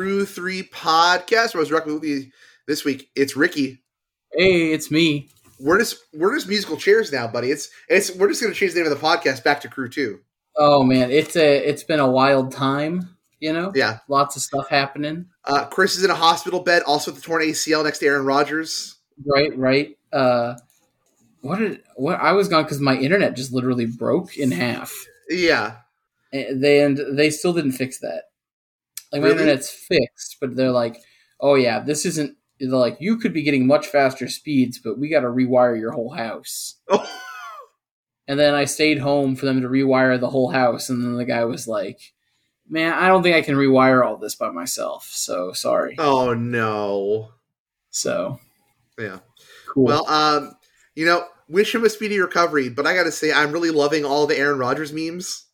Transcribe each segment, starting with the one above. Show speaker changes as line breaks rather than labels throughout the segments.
Crew 3 podcast. I was rocking with you this week. It's Ricky.
Hey, it's me.
We're just we're just musical chairs now, buddy. It's it's we're just gonna change the name of the podcast back to Crew 2.
Oh man, it's a it's been a wild time, you know?
Yeah.
Lots of stuff happening.
Uh, Chris is in a hospital bed, also with the torn ACL next to Aaron Rodgers.
Right, right. Uh what did what I was gone because my internet just literally broke in half.
Yeah.
And they and they still didn't fix that. Like my
Really?
internet's fixed, but they're like, oh yeah, this isn't they're like you could be getting much faster speeds, but we got to rewire your whole house.
Oh,
And then I stayed home for them to rewire the whole house, and then the guy was like, "Man, I don't think I can rewire all this by myself. So sorry."
oh no.
So
Yeah.
cool.
Well, um, you know, wish him a speedy recovery, but I gotta say, I'm really loving all the Aaron Rodgers memes.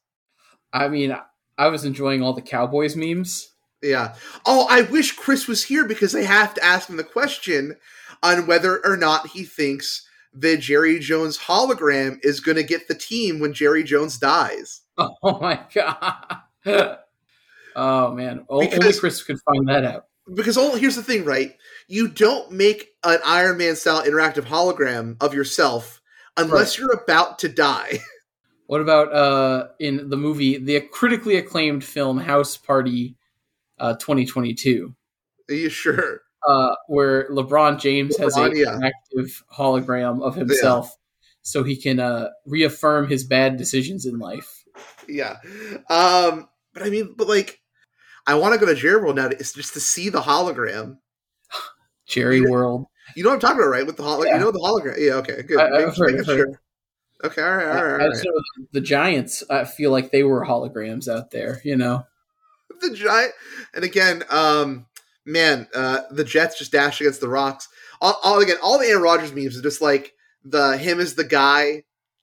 I mean, I was enjoying all the Cowboys memes.
Yeah. Oh, I wish Chris was here because I have to ask him the question on whether or not he thinks the Jerry Jones hologram is going to get the team when Jerry Jones dies.
Oh my god. oh man, O- only Chris could find that out.
Because all, here's the thing, right? You don't make an Iron Man style interactive hologram of yourself unless you're about to die.
What about uh in the movie, the critically acclaimed film House Party, uh, 2022?
Are you sure?
uh, where LeBron James has a
yeah.
active hologram of himself, so he can uh, reaffirm his bad decisions in life.
Yeah. Um, but I mean, but like, I want to go to Jerry World now to, just to see the hologram.
Jerry
Yeah.
World.
You know what I'm talking about, right? With the holo-
Yeah.
you know the hologram. Yeah. Okay. Good.
I, I've heard, I've heard.
sure. Okay. All right. All right. All right.
the Giants. I feel like they were holograms out there. You know.
The giant and again um man uh the jets just dash against the rocks all, all again all the aaron Rodgers memes are just like the him is the guy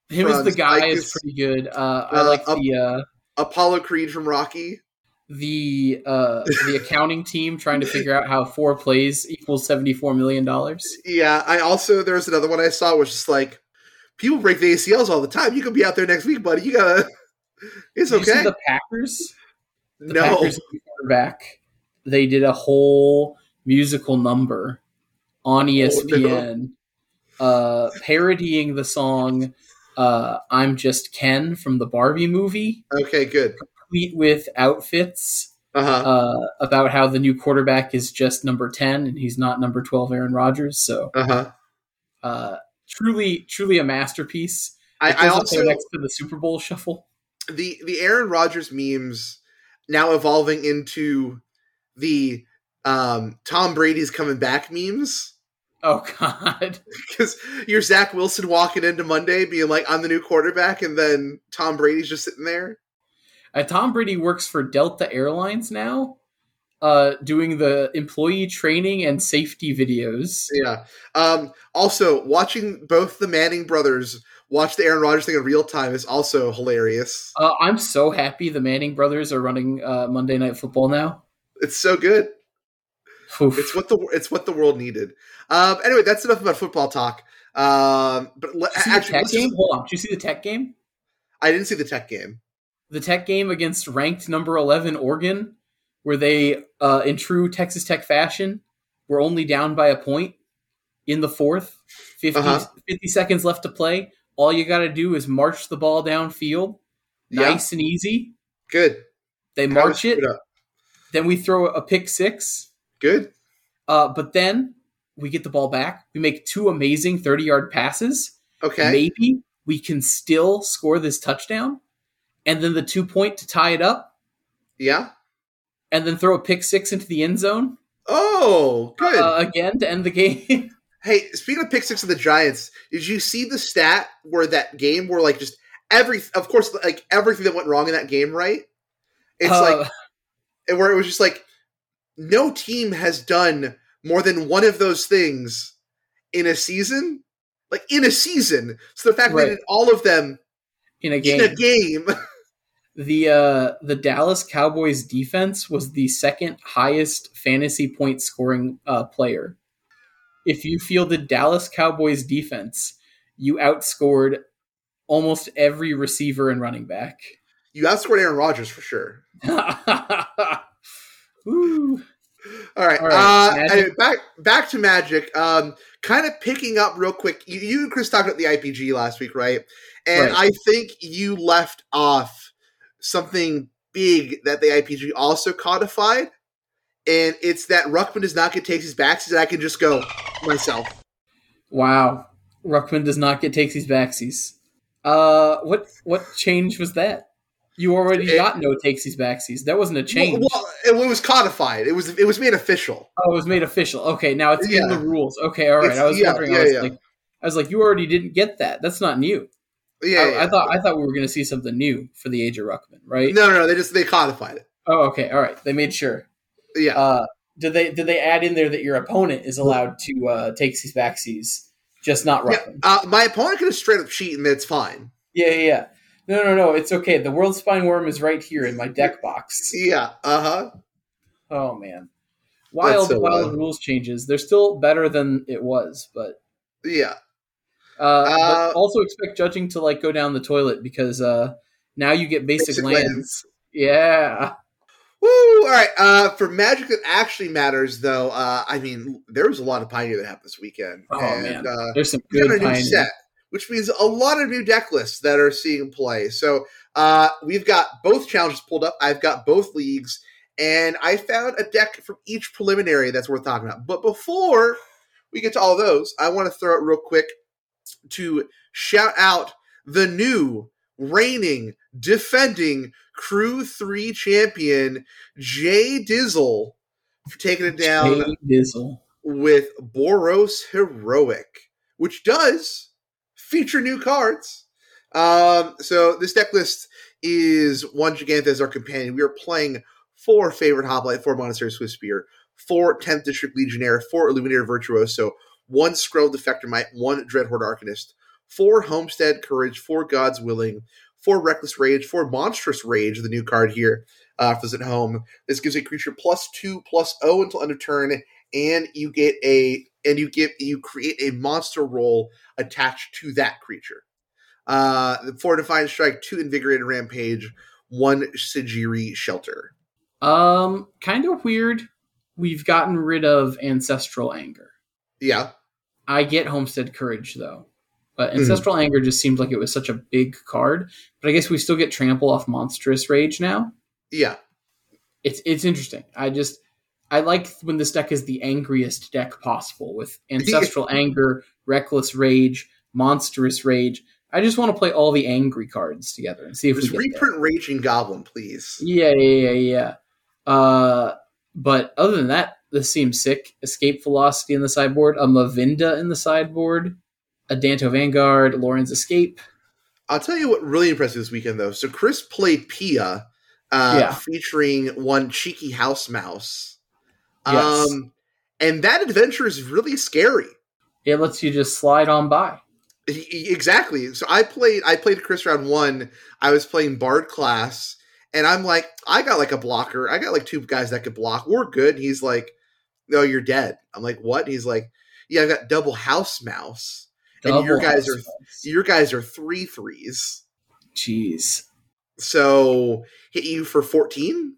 Him
is
the guy
Spike
is pretty good. Uh, I like the uh,
apollo creed from rocky
the uh, the accounting team trying to figure out how four plays equals seventy four million dollars.
yeah i also there was another one i saw which is like people break the acls all the time you could be out there next week buddy you gotta it's
Did
okay
the Packers? The
no
Packers quarterback, they did a whole musical number on ESPN, uh, parodying the song uh, "I'm Just Ken" from the Barbie movie,
okay good
complete with outfits
uh-huh
uh, about how the new quarterback is just number ten and he's not number twelve, Aaron Rodgers. So,
uh-huh
uh, truly, truly a masterpiece.
I,
It
I also
next to the Super Bowl shuffle.
the the Aaron Rodgers memes now evolving into the um Tom Brady's coming back memes
Oh God.
because you're Zach Wilson walking into Monday being like I'm the new quarterback and then Tom Brady's just sitting there.
Uh, Tom Brady works for Delta Airlines now, uh, doing the employee training and safety videos.
Yeah. Um also watching both the Manning brothers watch the Aaron Rodgers thing in real time is also hilarious.
Uh, I'm so happy the Manning brothers are running uh, Monday Night Football now.
It's so good.
Oof.
It's what the it's what the world needed. Um anyway, that's enough about football talk. Um but le-
Did you see the
actually
tech
let's just-
game? Hold on. Did you see the tech game?
I didn't see the tech game.
The tech game against ranked number 11 Oregon, where they, uh, in true Texas Tech fashion, were only down by a point in the fourth. 50,
Uh-huh.
50 seconds left to play. All you got to do is march the ball downfield.
Yeah.
Nice and easy.
Good.
They march it. Then we throw a pick six.
Good.
Uh, but then we get the ball back. We make two amazing 30 yard passes.
Okay.
Maybe we can still score this touchdown. And then the two point to tie it up.
Yeah.
And then throw a pick six into the end zone
Oh, good.
uh, again to end the game.
Hey, speaking of pick six of the Giants, did you see the stat where that game where like just every, of course, like everything that went wrong in that game, right? It's
Uh,
like and where it was just like no team has done more than one of those things in a season, like in a season. So the fact that
Right.
they did all of them
in a game.
in a game,
the uh, the Dallas Cowboys defense was the second highest fantasy point scoring uh, player. If you fielded Dallas Cowboys defense, you outscored almost every receiver and running back.
you outscored Aaron Rodgers for sure. All right.
All right,
uh, back back to Magic. Um, kind of picking up real quick. You, you and Chris talked about the IPG last week, right? And
Right.
I think you left off something big that the IPG also codified, and it's that Ruckman does not get takes his backsies, and I can just go myself.
Wow. Ruckman does not get takesies backsies. Uh, what what change was that? You already
It-
got no takesies backsies. That wasn't a change.
Well, well, it was codified. It was it was made official.
oh, it was made official. Okay, now it's in the rules. Okay, all right.
It's-
I was
yeah,
wondering.
yeah,
I was
yeah.
like, I was like, you already didn't get that. That's not new.
Yeah,
I,
yeah.
I thought I thought we were going to see something new for the Age of Ruckman, right?
no, no, no. They just they codified it.
Oh, okay, all right. They made sure.
Yeah.
Uh, did they did they add in there that your opponent is allowed to uh, takesies backsies, just not
yeah. Uh, my opponent could have straight up cheat, and it's fine.
Yeah, yeah, yeah. No, no, no. It's okay. The Worldspine Wurm is right here in my deck box.
Yeah. Uh huh.
Oh man, wild,
so
wild
wild.
rules changes. They're still better than it was, but
Yeah.
uh,
Uh,
but also expect judging to like go down the toilet because uh, now you get basic,
Basic
lands.
lands.
Yeah,
Woo! All right. Uh, for Magic that actually matters, though, uh, I mean, there was a lot of Pioneer that happened this weekend.
Oh,
and,
man.
Uh,
there's some good
a new
pioneer.
set, which means a lot of new deck lists that are seeing play. So uh, we've got both challenges pulled up. I've got both leagues, and I found a deck from each preliminary that's worth talking about. But before we get to all those, I want to throw it real quick to shout out the new reigning, defending Crew 3 champion, Jay Dizzle, for taking it down with Boros Heroic, which does feature new cards. Um, so this deck list is one Jegantha as our companion. We are playing four Favored Hoplite, four Monastery Swiftspear, four 10th District Legionnaire, four Illuminator Virtuoso, one Skrull Defector Might, one Dreadhorde Arcanist, four Homestead Courage, four Gods Willing, four Reckless Rage, for Monstrous Rage, the new card here uh, for those at home. This gives a creature plus two, plus O until end of turn, and you get a and you get you create a monster role attached to that creature. Uh, four Defiant Strike, two Invigorated Rampage, one Sejiri Shelter.
Um, kind of weird. We've gotten rid of Ancestral Anger.
Yeah,
I get Homestead Courage though, but
Mhm.
Ancestral Anger just seems like it was such a big card. But I guess we still get Trample off Monstrous Rage now.
yeah,
It's it's interesting. I just I like when this deck is the angriest deck possible with Ancestral Anger, Reckless Rage, Monstrous Rage. I just want to play all the angry cards together and see if
just
we get there.
reprint Raging Goblin, please.
Yeah, yeah, yeah, yeah. Uh, but other than that, this seems sick. Escape Velocity in the sideboard, a Mavinda in the sideboard, Adanto Vanguard, Loran's Escape.
I'll tell you what really impressed me this weekend though. So Chris played Pia, uh,
Yeah.
featuring one cheeky house mouse.
Yes.
Um, and that adventure is really scary.
It lets you just slide on by.
Exactly. So I played I played Chris round one. I was playing Bard class, and I'm like, I got like a blocker. I got like two guys that could block. We're good. And he's like, No, you're dead. I'm like, What? And he's like, Yeah, I've got double house mouse. And your guys are-. Your guys are three threes.
Jeez.
So hit you for 14?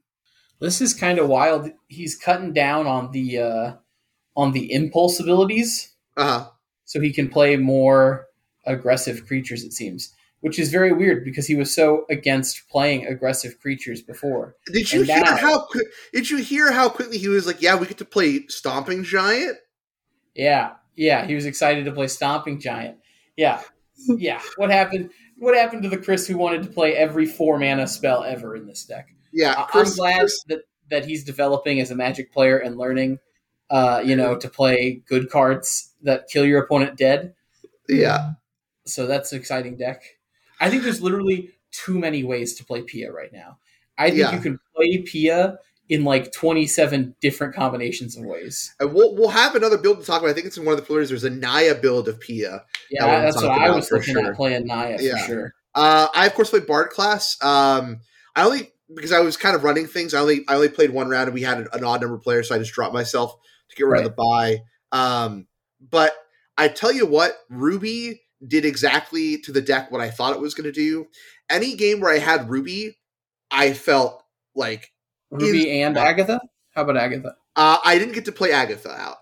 This is kind of wild. He's cutting down on the uh, on the impulse abilities,
Uh-huh.
so he can play more aggressive creatures. It seems, which is very weird because he was so against playing aggressive creatures before.
Did you
And
hear
now-
how did you hear how quickly he was like, Yeah, we get to play Stomping Giant?
Yeah, yeah, he was excited to play Stomping Giant. Yeah, yeah. What happened? What happened to the Chris who wanted to play every four mana spell ever in this deck?
Yeah, Chris,
I'm glad
Chris-
that that he's developing as a Magic player and learning, uh, you know, to play good cards that kill your opponent dead.
yeah.
So that's an exciting deck. I think there's literally too many ways to play Pia right now. I think
Yeah.
you can play Pia in like 27 different combinations of ways.
And we'll we'll have another build to talk about. I think it's in one of the pillars. There's a Naya build of Pia.
Yeah,
That
that's what I was looking
sure.
at playing Naya
Yeah.
for sure.
Uh, I of course played Bard class. Um, I only because I was kind of running things. I only I only played one round and we had an, an odd number of players, so I just dropped myself to get rid of the buy. Um, but I tell you what, Ruby did exactly to the deck what I thought it was going to do. Any game where I had Ruby, I felt like
Ruby and
Yeah.
Agatha. How about Agatha?
Uh, I didn't get to play Agatha out.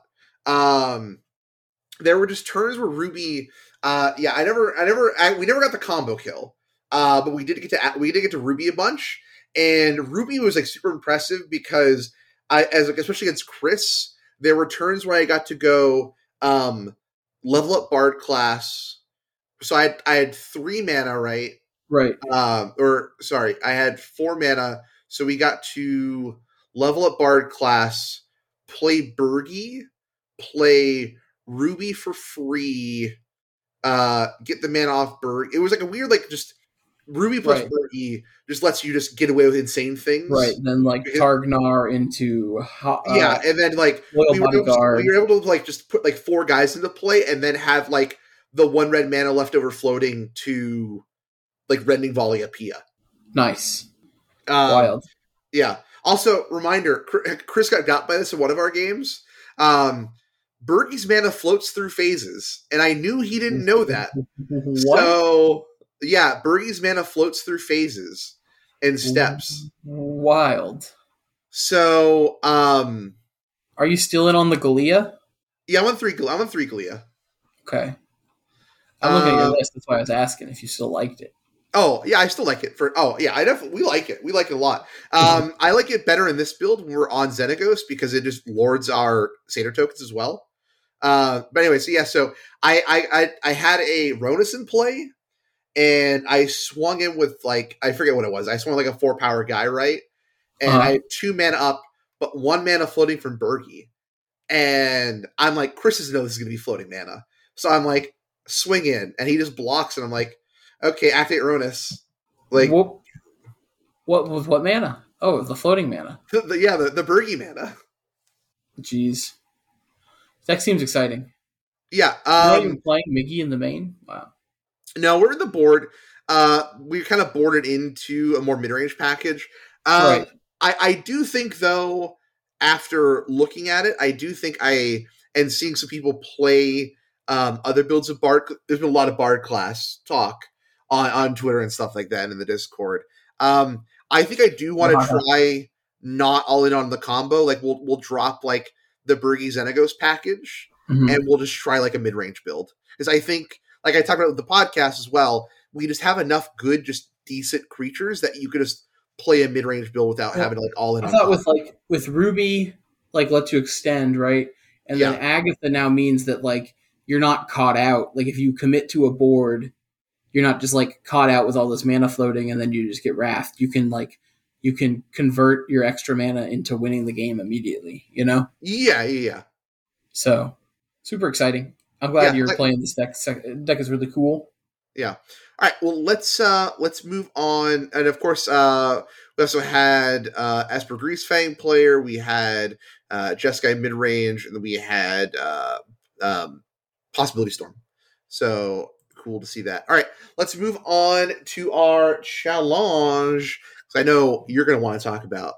Um, there were just turns where Ruby. Uh, yeah, I never, I never, I, we never got the combo kill. Uh, but we did get to we did get to Ruby a bunch, and Ruby was like super impressive because I, as like especially against Chris, there were turns where I got to go um level up Bard class. So I I had three mana, right?
Right.
Um, or sorry, I had four mana. So we got to level up Bard class, play Birgi, play Ruby for free, uh, get the mana off Berg. It was like a weird, like just Ruby plus
Right.
Just lets you just get away with insane things.
Right. And then like
Targ
Nar into uh,
yeah, and then like we were, able to, we were able to like just put like four guys into play and then have like the one red mana left over floating to like rending volley a Pia.
Nice.
Um,
Wild.
Yeah. Also, reminder: Chris got got by this in one of our games. Um, Birgi's mana floats through phases, and I knew he didn't know that. So, yeah, Birgi's mana floats through phases and steps.
Wild.
So, um,
Are you still in on the Gallia?
yeah, I'm on three. I'm on three Gallia.
Okay. I'm looking at
Uh,
your list. That's why I was asking if you still liked it.
Oh yeah, I still like it. For oh yeah, I definitely we like it. We like it a lot. Um, I like it better in this build when we're on Xenagos because it just lords our Satyr tokens as well. Uh, but anyway, so yeah, so I I I, I had a Rhonas in play, and I swung in with like I forget what it was. I swung like a four power guy, right? And
Uh-huh.
I had two mana up, but one mana floating from Birgi, and I'm like, Chris doesn't know this is gonna be floating mana, so I'm like, swing in, and he just blocks, and I'm like, okay, activate Rhonas. Like
what? What with what mana? Oh, the floating mana.
the, the- yeah, the, the Birgi mana.
Jeez. That seems exciting.
Yeah.
You're
Um,
even playing Miggy in the main. Wow.
no, we're in the board. Uh, we kind of boarded into a more mid range package. Um,
right.
I, I do think though, after looking at it, I do think I and seeing some people play um, other builds of Bard. There's been a lot of Bard class talk on on Twitter and stuff like that and in the Discord. Um, I think I do want to
Uh-huh.
try not all in on the combo. Like we'll we'll drop like the Birgi Xenagos package
Mhm.
and we'll just try like a mid range build because I think, like I talked about with the podcast as well, we just have enough good, just decent creatures that you could just play a mid range build without
Well,
having to like all in.
I
on
thought with like with Ruby, like let you extend, right? And then Agatha now means that like you're not caught out. Like if you commit to a board, you're not just like caught out with all this mana floating and then you just get wrathed. You can like you can convert your extra mana into winning the game immediately, you know?
yeah, yeah, yeah.
So super exciting. I'm glad
Yeah,
you're
like-
playing this deck. Deck is really cool. Yeah.
All right, well let's uh let's move on, and of course uh we also had uh Esper Greasefang player, we had uh Jeskai mid range, and then we had uh um Possibility Storm. So cool to see that. All right, let's move on to our challenge because I know you're going to want to talk about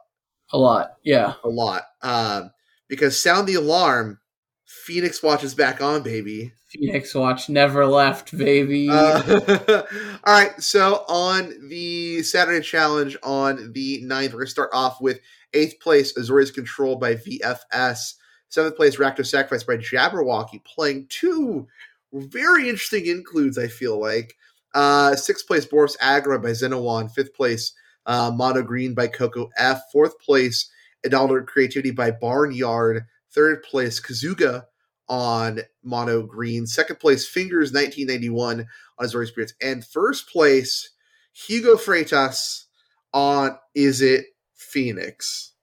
A lot. Yeah.
a lot. Um, because sound the alarm, Phoenix Watch is back on, baby.
Phoenix Watch never left, baby.
Uh, all right, so on the Saturday challenge on the 9th, we're going to start off with eighth place Azorius Control by VFS, seventh place Rakdos Sacrifice by Jabberwocky, playing two very interesting includes, I feel like. Uh, sixth place Boros Aggro by Zenowan. fifth place uh, Mono Green by Coco F, fourth place Adalter Creativity by Barnyard, third place Kazuga on Mono Green, second place Fingers 1991 on Azorius Spirits, and first place Hugo Freitas on Izzet Phoenix?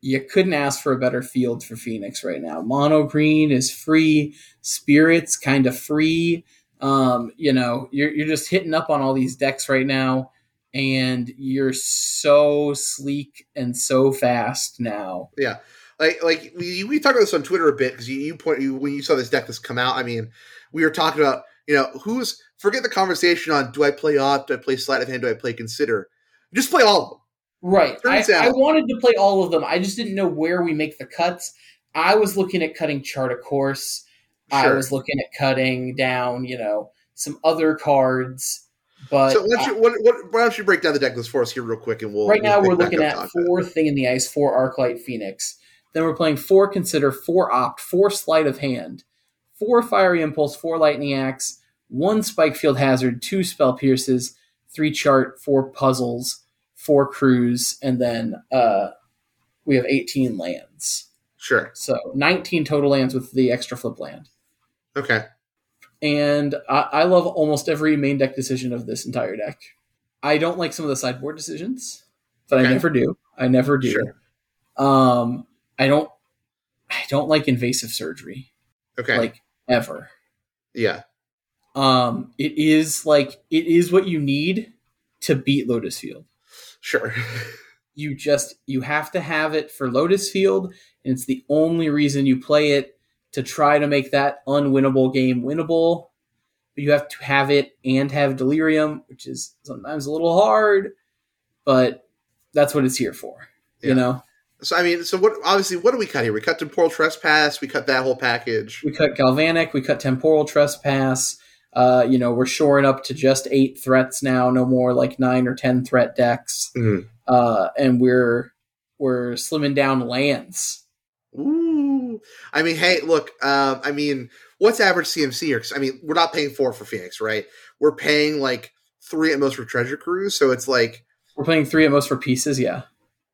You couldn't ask for a better field for Phoenix right now. Mono green is free, spirits kind of free. Um, you know, you're you're just hitting up on all these decks right now, and you're so sleek and so fast now.
Yeah, like, like we, we talked about this on Twitter a bit because you, you point you, when you saw this deck this come out. I mean, we were talking about you know who's forget the conversation on do I play off, do I play sleight of hand, do I play consider? Just play all of them.
Right. I, I wanted to play all of them. I just didn't know where we make the cuts. I was looking at cutting Chart a Course. I was looking at cutting down, you know, some other cards. But
so why don't,
I-
you, what, what, why don't you break down the deck list for us here real quick, and we'll
right
we'll
now we're looking at
talk about it.
four thing in the ice, four Arclight Phoenix. Then we're playing four Consider, four Opt, four Sleight of Hand, four Fiery Impulse, four Lightning Axe, one Spikefield Hazard, two Spell Pierces, three Chart, four Puzzles, four Cruise, and then uh, we have 18 lands.
Sure.
So 19 total lands with the extra flip land.
Okay.
And I, I love almost every main deck decision of this entire deck. I don't like some of the sideboard decisions, but I never do. I never do.
Sure.
Um, I don't. I don't like invasive surgery,
Okay.
like ever.
yeah.
Um, it is like it is what you need to beat Lotus Field.
Sure.
You just you have to have it for Lotus Field, and it's the only reason you play it to try to make that unwinnable game winnable. But you have to have it and have Delirium, which is sometimes a little hard, but that's what it's here for.
Yeah.
You know,
so I mean, so what? Obviously, what do we cut here? We cut temporal trespass. We cut that whole package.
we cut Galvanic, we cut Temporal Trespass. Uh, you know, we're shoring up to just eight threats now, no more like nine or ten threat decks.
Mhm.
Uh, and we're we're slimming down lands.
Ooh. I mean, hey, look. Um, I mean, what's average CMC here? 'Cause, I mean, we're not paying four for Phoenix, right? We're paying like three at most for Treasure Cruise. So it's like,
We're playing three at most for pieces, yeah.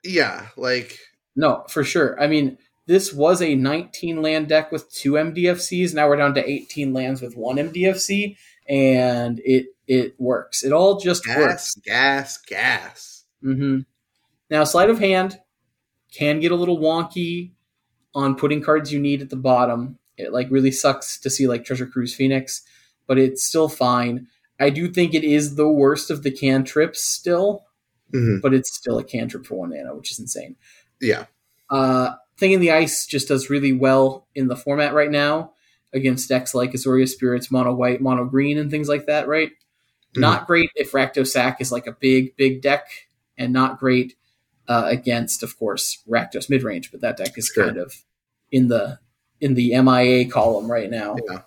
yeah, like
No, for sure. I mean, this was a 19 land deck with two MDFCs. Now we're down to 18 lands with one MDFC, and it it works. It all just works.
gas, gas, gas.
hmm Now, sleight of hand can get a little wonky on putting cards you need at the bottom. It like really sucks to see like Treasure Cruise Phoenix, but it's still fine. I do think it is the worst of the cantrips still,
Mhm.
but it's still a cantrip for one mana, which is insane.
Yeah.
Uh, Thing in the Ice just does really well in the format right now against decks like Azorius Spirits, Mono White, Mono Green, and things like that, right?
Mhm.
Not great if Rakdos Sack is like a big, big deck, and not great uh, against, of course, Rakdos midrange, but that deck is
Sure.
kind of in the in the MIA column right now.
Yeah.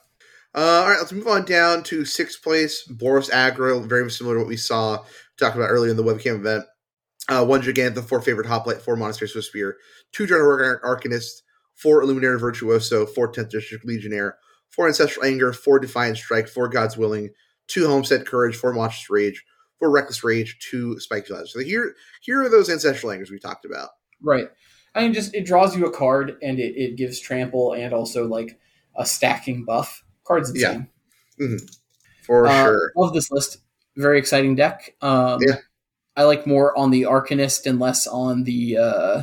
Uh, all right, let's move on down to sixth place. Boros Aggro, very similar to what we saw talked about earlier in the webcam event. Uh, one Jegantha, four Favored Hoplite, four Monastery Swiftspear, two General Arcanist, four Illuminator Virtuoso, four 10th District Legionnaire, four Ancestral Anger, four Defiant Strike, four God's Willing, two Homestead Courage, four Monstrous Rage, four Reckless Rage, two Spike Flash. So here, here are those Ancestral Angers we talked about.
Right. I mean, just it draws you a card and it, it gives trample and also like a stacking buff. Card's
Yeah.
insane.
For
Uh,
sure.
Love this list. Very exciting deck. Um,
Yeah.
I like more on the Arcanist and less on the uh,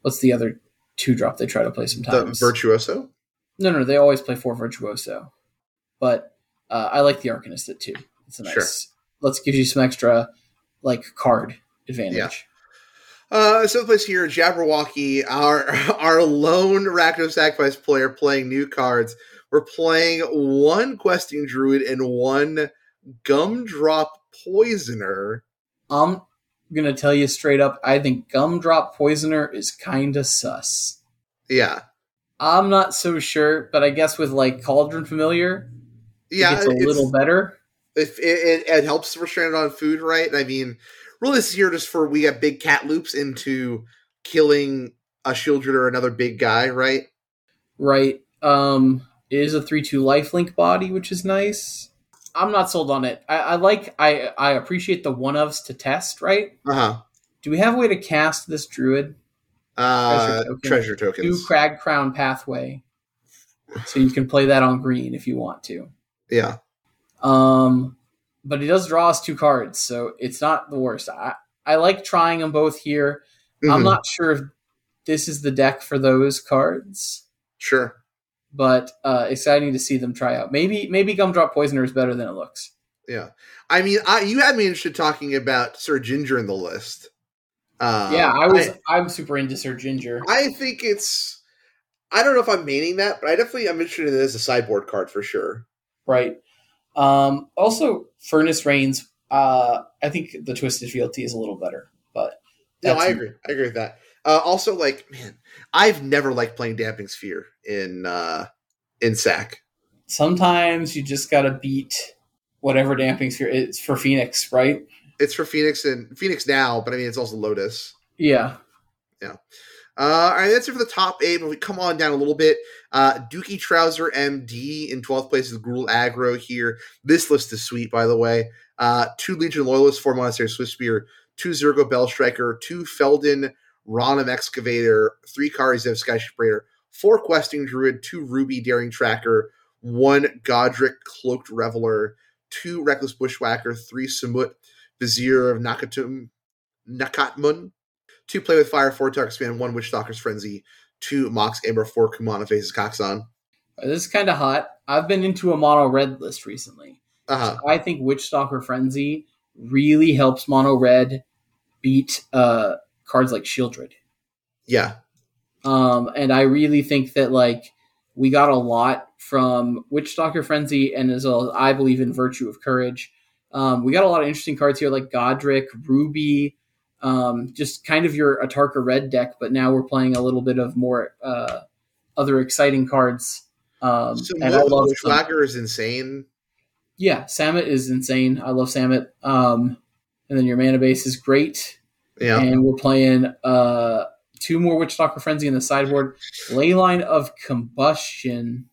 what's the other two drop they try to play
The
sometimes.
Virtuoso?
no, no, they always play four virtuoso, but uh, I like the Arcanist at two. It's a nice.
Sure.
Let's give you some extra like card advantage.
Yeah. Uh, seventh place here, Jabberwocky, our our lone Rakdos Sacrifice player playing new cards. We're playing one Questing Druid and one Gumdrop Poisoner.
I'm gonna tell you straight up. I think Gumdrop Poisoner is kind of sus.
Yeah,
I'm not so sure, but I guess with like Cauldron Familiar,
yeah,
it's a
it's-
little better.
If it, it, it helps we're stranded on food, right? I mean, really, this is here just for we got big cat loops into killing a Sheoldred or another big guy, right?
right? Um, it is a three-two lifelink body, which is nice. I'm not sold on it. I, I like. I I appreciate the one ofs to test. Right?
Uh huh.
Do we have a way to cast this druid?
Uh,
token.
treasure
Do
tokens.
Cragcrown Pathway, so you can play that on green if you want to.
Yeah.
Um, but it does draw us two cards, so it's not the worst. I I like trying them both here. I'm
Mhm.
not sure if this is the deck for those cards.
sure.
But uh, exciting to see them try out. Maybe maybe Gumdrop Poisoner is better than it looks.
Yeah, I mean, I, you had me interested talking about Sir Ginger in the list. Uh,
yeah, I was I, am super into Sir Ginger.
I, think it's. I don't know if I'm meaning that, but I definitely am interested in it as a sideboard card for sure.
right. Um, also, Furnace Rains. Uh, I think the Twisted Fealty is a little better, but
No, I agree. I agree with that. Uh, also, like, man, I've never liked playing Damping Sphere in uh, in SAC.
sometimes you just gotta beat whatever damping sphere is for Phoenix, right?
It's for Phoenix and Phoenix now, but I mean, it's also Lotus.
Yeah,
yeah. Uh, all right, that's it for the top eight. But we come on down a little bit. Uh, Dookie Trouser MD in 12th place is Gruul Aggro here. This list is sweet, by the way. Uh, two Legion Loyalists, four Monastery Swiftspear, two Zurgo Bellstriker, two Feldon Ronom Excavator, three Kari Zev Skyship Raider, four Questing Druid, two Ruby Daring Tracker, one Godric Cloaked Reveler, two Reckless Bushwhacker, three Samut Vizier of Nakatum Nakatmun, two Play with Fire, four Dark Span, one Witch Stalker's Frenzy, two Mox Amber, four Kumano Faces Kakkazan.
This is kind of hot. I've been into a mono red list recently.
Uh-huh.
I think Witch Stalker Frenzy really helps mono red beat uh, cards like Sheoldred.
Yeah.
Um, and I really think that like we got a lot from Witchstalker Frenzy and as well as I believe in Virtue of Courage. Um, we got a lot of interesting cards here like Godric, Ruby, um, just kind of your Atarka red deck, but now we're playing a little bit of more uh, other exciting cards. Um,
So
and I love some-
is insane.
yeah, Samut is insane. I love Samut. Um, and then your mana base is great.
Yeah.
And we're playing uh, two more Witchstalker Frenzy in the sideboard. Leyline of Combustion.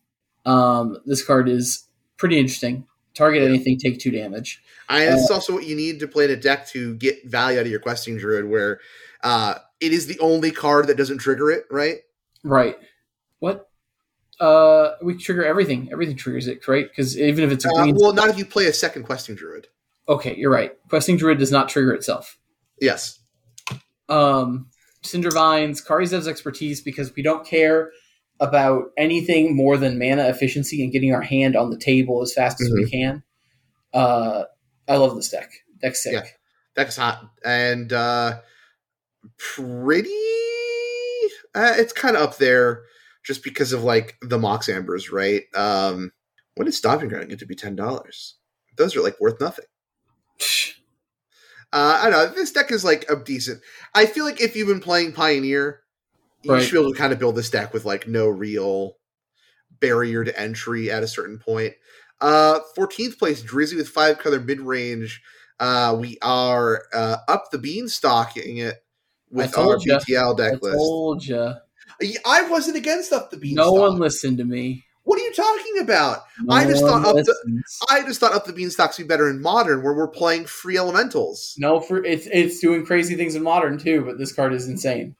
Um, this card is pretty interesting. Target anything, take two damage.
And it's also what you need to play in a deck to get value out of your questing druid, where uh, it is the only card that doesn't trigger it, right?
Right. What? Uh, we trigger everything. Everything triggers it, right? Because even if it's a
Uh,
green.
well, not if you play a second questing druid.
okay, you're right. Questing Druid does not trigger itself.
Yes.
Um, Cindervines, Karizev's expertise because we don't care about anything more than mana efficiency and getting our hand on the table as fast as we can. Uh, I love this deck. Deck's sick.
Yeah. Deck's hot and uh, pretty. Uh, it's kind of up there, just because of like the Mox Ambers, right? Um, when did Stomping Ground get to be ten dollars? Those are like worth nothing. Uh, I don't know. This deck is like a decent. I feel like if you've been playing Pioneer, you
Right.
should be able to kind of build this deck with like no real barrier to entry at a certain point. Uh, 14th place, Drizzy with five color mid range. Uh, we are uh, up the beanstalking it with our
ya.
BTL
I
deck list.
told you.
I wasn't against up the beanstalk.
No one listened to me.
What are you talking about?
No
I just thought up the- I just thought up the beanstalks would be better in modern, where we're playing free elementals.
No, for it's it's doing crazy things in modern too, but this card is insane.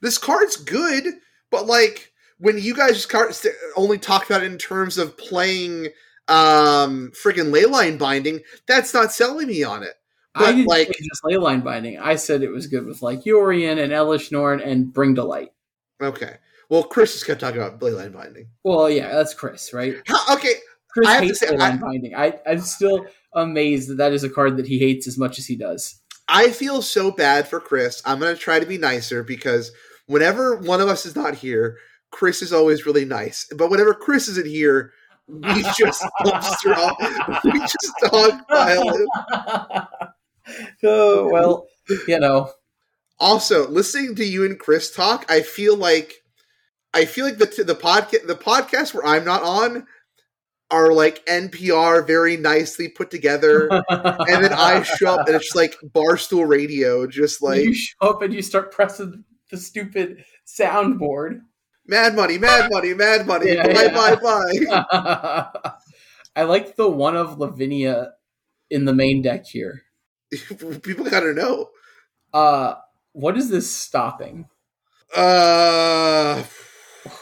this card's good, but like when you guys just only talk about it in terms of playing um friggin' leyline binding, that's not selling me on it.
I
But,
didn't
like-
just leyline binding. I said it was good with like Yorion and Elish Norn and Bring to Light.
Okay. Well, Chris just kept talking about leyline binding.
Well, yeah, that's Chris, right?
How, okay,
Chris
I have
hates
say,
leyline
I-
binding. I, I'm still amazed that that is a card that he hates as much as he does.
I feel so bad for Chris. I'm gonna try to be nicer because whenever one of us is not here, Chris is always really nice. But whenever Chris isn't here, we just dumpster. We just dogpile him.
oh well, you know.
also listening to you and chris talk i feel like i feel like the the podcast the podcast where i'm not on are like npr very nicely put together and then i show up and it's like barstool radio just like
you show up and you start pressing the stupid soundboard.
mad money mad money mad money
Yeah,
bye
yeah.
bye bye
I like the one of Lavinia in the main deck here.
people gotta know
Uh, what is this stopping?
uh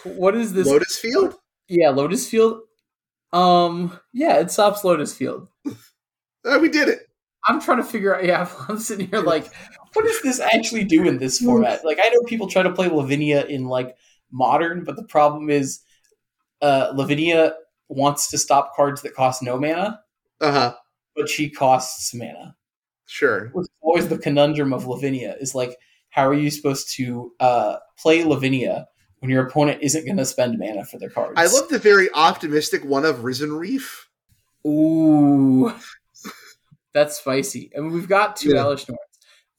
What is this?
lotus field
Yeah, Lotus Field. Um, yeah, it stops Lotus Field.
Uh, we did it
I'm trying to figure out. Yeah, I'm sitting here like, what does this actually do in this format? Like, I know people try to play Lavinia in like modern, but the problem is, uh, Lavinia wants to stop cards that cost no mana,
uh-huh
but she costs mana.
sure
Which is always the conundrum of Lavinia is like, how are you supposed to uh, play Lavinia when your opponent isn't going to spend mana for their cards?
i love the very optimistic one of risen reef
Ooh, that's spicy. I mean, we've got two
Yeah.
Elish Norns.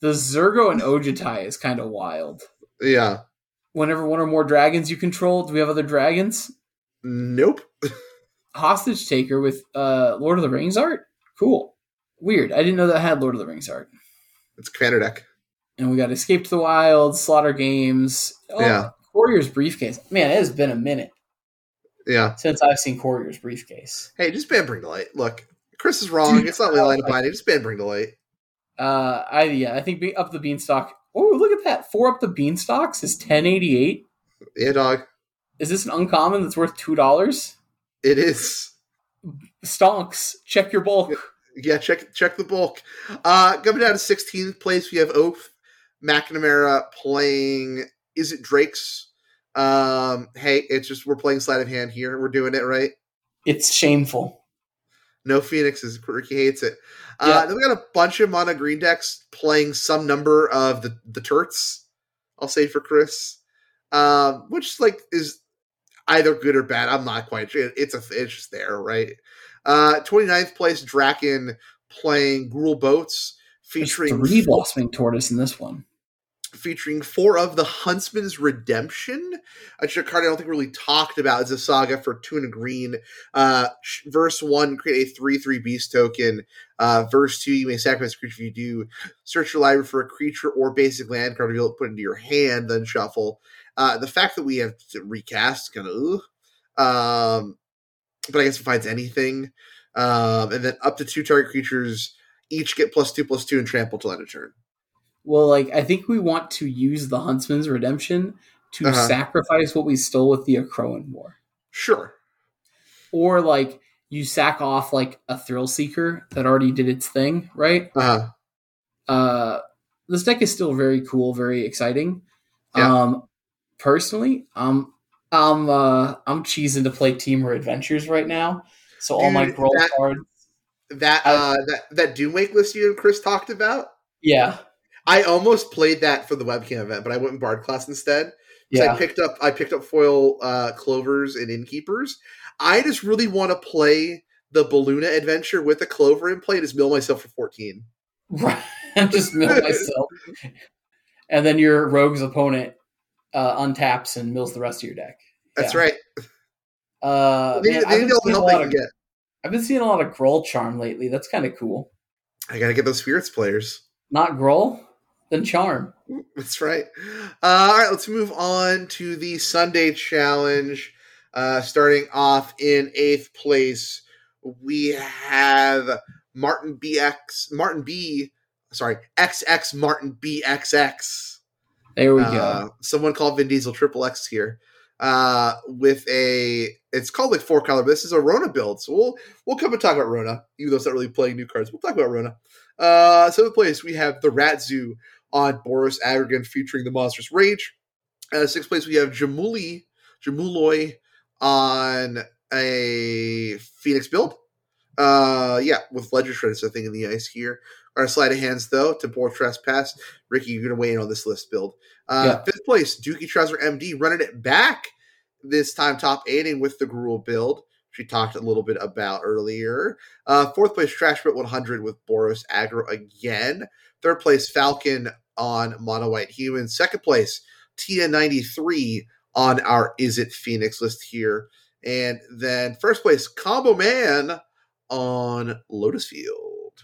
The Zergo and Ojitai is kind of wild.
yeah
Whenever one or more dragons you control, do we have other dragons?
nope
Hostage Taker with uh, Lord of the Rings art? Cool. Weird. I didn't know that had Lord of the Rings art.
It's Commander deck.
and we got Escape to the Wild, Slaughter Games. Oh,
Yeah.
Warriors briefcase. Man, it has been a minute
Yeah.
since I've seen Warriors briefcase.
Hey, just ban Bring to Light. Look, Chris is wrong.
Dude,
it's not really light binding. Just ban Bring to Light.
Uh, I yeah, I think be, up the beanstalk. Oh, look at that! Four up the beanstalks is ten eighty eight.
Yeah, dog.
Is this an uncommon that's worth two dollars?
It is.
Stonks, check your bulk.
Yeah, check check the bulk. Uh coming down to 16th place, we have Oath McNamara playing Izzet Drakes? Um hey, it's just we're playing sleight of hand here. We're doing it right.
It's shameful.
No Phoenixes. Ricky hates it. Uh
Yeah.
then we got a bunch of mono green decks playing some number of the the turts, I'll say for Chris. Um, which like is either good or bad. I'm not quite sure. It's a it's just there, right? Uh 29th place, Draken playing Gruul Boats,
There's
featuring
three blossoming tortoise in this one.
Featuring four of the Huntsman's Redemption, a card I don't think really talked about. It's a saga for two and green. Uh, verse one, create a three-three beast token. Uh, verse two, you may sacrifice a creature if you do. Search your library for a creature or basic land card, reveal it, put into your hand, then shuffle. Uh, the fact that we have to recast, kind of, um, but I guess it finds anything. Um, and then up to two target creatures each get plus two plus two and trample till end of turn.
Well, like I think we want to use the Huntsman's Redemption to
Uh-huh.
sacrifice what we stole with the Akroan War,
Sure.
or like you sack off like a Thrill Seeker that already did its thing, right?
Uh-huh.
Uh, this deck is still very cool, very exciting.
Yeah.
Um, personally, um, I'm uh, I'm cheesing to play Temur Adventures right now, so all my
Dude,
Growl
that-
cards,
that
I-
uh that that Doom Wake list you and Chris talked about.
yeah,
I almost played that for the webcam event, but I went in Bard class instead.
yeah.
I picked up I picked up foil uh clovers and innkeepers. I just really want to play the Beluna adventure with a clover and play and just mill myself for 14.
Right. just mill myself. and then your rogue's opponent uh, untaps and mills the rest of your deck.
That's
Yeah.
right.
Uh,
They,
man,
they
I've, been seeing a
help they
lot
can
of,
get.
I've been seeing a lot of Gruul Charm lately. That's kind of cool.
I gotta get those spirits players.
Not Gruul, then Charm.
That's right. Uh, all right, let's move on to the Sunday challenge. Uh, starting off in eighth place, we have Martin BX, Martin B, sorry, XX Martin BXX.
There we
Uh,
go.
someone called Vin Diesel Triple X here. Uh, with a, it's called like four color, but this is a Rona build. So we'll we'll come and talk about Rona, even though it's not really playing new cards. We'll talk about Rona. Uh, seventh place we have the Rat Zoo on Boros Aggregate featuring the Monstrous Rage. Uh, sixth place we have Jamuli Jamuloi on a Phoenix build. Uh, yeah, with Ledger Shredders, I think, in the ice here. Our sleight of hands, though, Temporal Trespass. Ricky, you're going to weigh in on this list build. Uh,
Yeah.
Fifth place, Dookie Trouser MD, running it back this time, top eighting with the Gruul build, which we talked a little bit about earlier. Uh, fourth place, Trash Bit 100 with Boros Aggro again. Third place, Falcon on Mono White Human. Second place, Tia 93 on our Izzet Phoenix list here. And then first place, Combo Man on Lotus Field.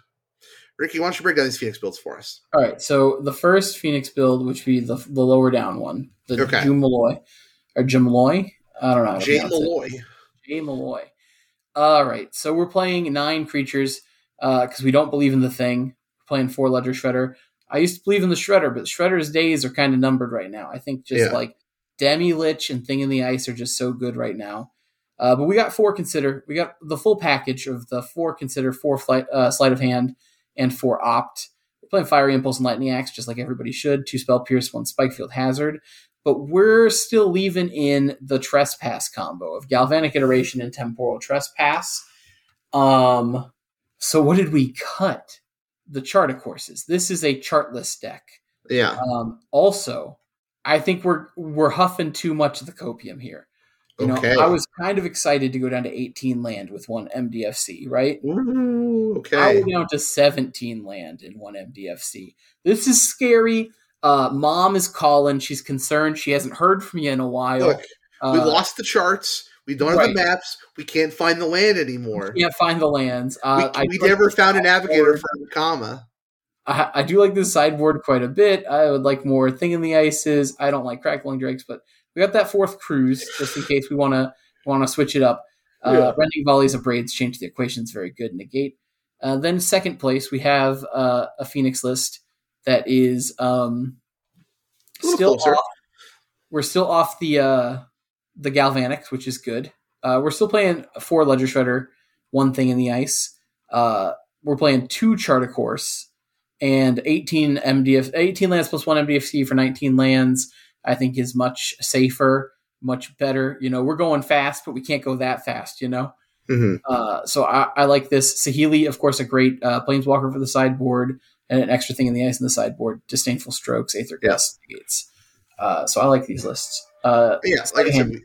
Ricky, why don't you break down these Phoenix builds for us?
All right. So the first Phoenix build, which would be the, the lower down one, the
Okay.
Jumaloy, or Jumaloy. I don't know. how to
Jay
pronounce it. Jay Malloy. All right, so we're playing nine creatures because we don't believe in the thing. We're playing four ledger shredder. I used to believe in the shredder, but shredder's days are kind of numbered right now. I think just
Yeah.
like Demilich and Thing in the Ice are just so good right now. Uh, but we got four consider. We got the full package of the four consider, four flight, uh, sleight of hand, and four opt. We're playing Fiery Impulse and Lightning Axe just like everybody should. Two spell pierce, one Spikefield Hazard but we're still leaving in the trespass combo of galvanic iteration and temporal trespass. Um, so what did we cut? The chart of courses. This is a chartless deck.
Yeah.
Um, also, I think we're we're huffing too much of the copium here. You know,
Okay.
I was kind of excited to go down to 18 land with one MDFC, right?
Ooh,
I
okay.
went down to 17 land in one MDFC. This is scary. Uh, Mom is calling. She's concerned. She hasn't heard from you in a while.
Look,
uh,
we lost the charts. We don't have
right.
the maps. We can't find the land anymore.
We Can't find the lands. Uh,
we we never found a navigator for Kama.
I, I do like this sideboard quite a bit. I would like more thing in the ices. I don't like crackling drakes, but we got that fourth cruise just in case we want to want to switch it up. Uh,
Yeah.
Rending volleys of braids change the equations very good. Negate. Uh, then second place we have uh, a Phoenix list that is um, still
closer.
off. We're still off the uh, the Galvanics, which is good. Uh, we're still playing four Ledger Shredder, one thing in the ice. Uh, we're playing two Chart a Course and 18 MDF, 18 lands plus one MDFC for 19 lands. I think is much safer, much better. You know, we're going fast, but we can't go that fast. You know,
hmm
uh, so I, I like this. Saheeli, of course, a great uh, planeswalker for the sideboard, and an extra thing in the ice in the sideboard. Disdainful strokes, Aether. Gust, Gates. Uh, so I like these lists. Uh,
Yeah, like I said, we,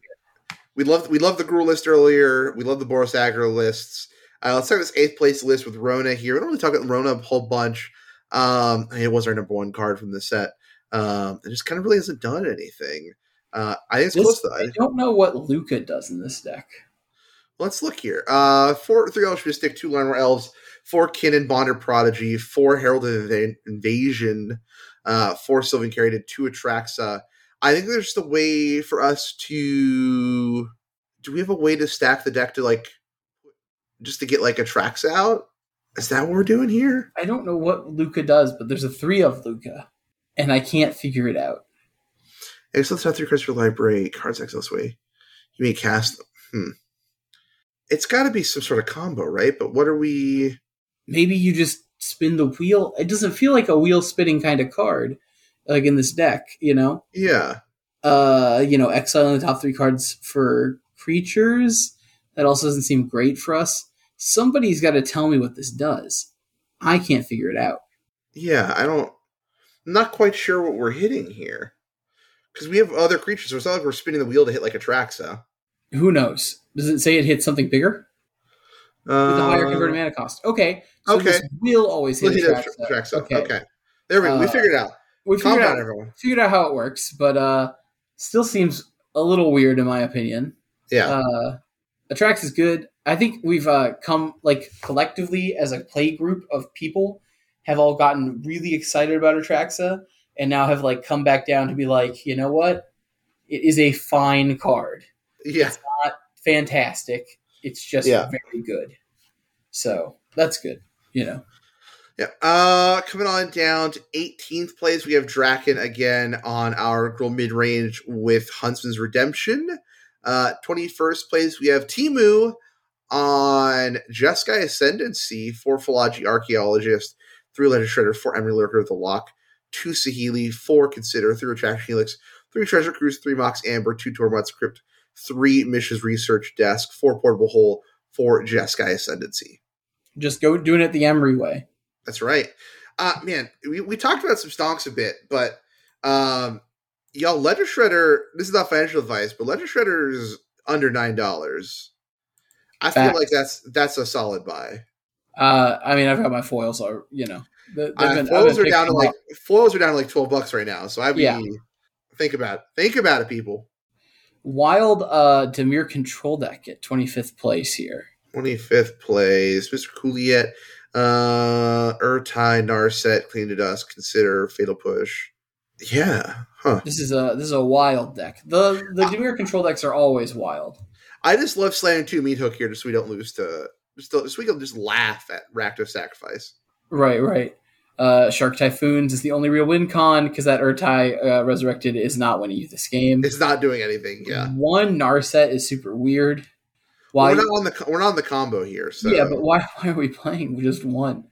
we love we love the Gruul list earlier. We love the Boros Aggro lists. Uh, let's start this eighth place list with Rona here. We don't really talk about Rona a whole bunch. Um, it was our number one card from the set. Um, it just kind of really hasn't done anything. Uh, I think it's
This-
close to
I don't know what Luca does in this deck.
Let's look here. Uh, four three Elvish Mystic two Llanowar Elves, four Kinnan Bonder Prodigy, four Herald of Inva- Invasion, uh, four Sylvan Caryatid, two Atraxa. I think there's the way for us to. Do we have a way to stack the deck to like, just to get like Atraxa out? Is that what we're doing here?
I don't know what Luca does, but there's a three of Luca, and I can't figure it out.
Excellent stuff through Crystal Library, cards exile way. You may cast them. Hmm. It's got to be some sort of combo, right? But what are we?
Maybe you just spin the wheel. It doesn't feel like a wheel spinning kind of card, like in this deck. You know,
Yeah,
uh, you know, exiling the top three cards for creatures. That also doesn't seem great for us. Somebody's got to tell me what this does. I can't figure it out.
yeah. I don't. I'm not quite sure what we're hitting here because we have other creatures. So it's not like we're spinning the wheel to hit like Atraxa.
Who knows? Does it say it hits something bigger with a higher
Uh,
converted mana cost? Okay, so
okay.
this will always hit
Let's hit
Atraxa.
Atraxa.
Okay,
Okay. There we go. we
Uh,
figured it out.
we
Calm
figured
down,
out
everyone.
figured out how it works, but uh, still seems a little weird in my opinion.
Yeah.
Uh, Atrax is good. I think we've uh, come like collectively as a play group of people have all gotten really excited about Atraxa and now have like come back down to be like, you know what? It is a fine card.
yeah.
Not fantastic. It's just
Yeah.
very good. So that's good. You know.
Yeah. Uh, coming on down to 18th place, we have Draken again on our Gruul mid range with Huntsman's Redemption. Uh, 21st place, we have Timu on Jeskai Ascendancy, four Fallaji Archaeologist, three Ledger Shredder, four Emry Lurker of the Loch, two Saheeli, four Consider, three Retraction Helix, three Treasure Cruise, three Mox Amber, two Tormod's Crypt, three Mishra's Research Desk, four Portable Hole, four Jeskai Ascendancy.
Just go doing it the Emry way.
That's right. Uh man, we, we talked about some stonks a bit, but um y'all Ledger Shredder, this is not financial advice, but Ledger Shredder is under nine dollars. I feel like that's that's a solid buy.
Uh, I mean, I've got my foils, so you know,
Uh,
been-
foils are down to like
up.
foils are down to like twelve bucks right now. So I mean
Yeah.
think about it. Think about it, people.
Wild uh Dimir control deck at 25th place here.
Twenty fifth place, Mr. Cooliet, uh Ertai, Narset, Clean to Dust, Consider, Fatal Push. Yeah. Huh.
This is a this is a wild deck. The the Dimir control decks are always wild.
I just love slamming two meat hook here just so we don't lose to just so we can just laugh at Rakdos sacrifice.
Right, right. Uh, Shark Typhoons is the only real win con because that Ertai uh, Resurrected is not winning you use this game.
It's not doing anything. Yeah,
One Narset is super weird. Why?
we're not on the we're not on the combo here. So
Yeah, but why, why are we playing with just one?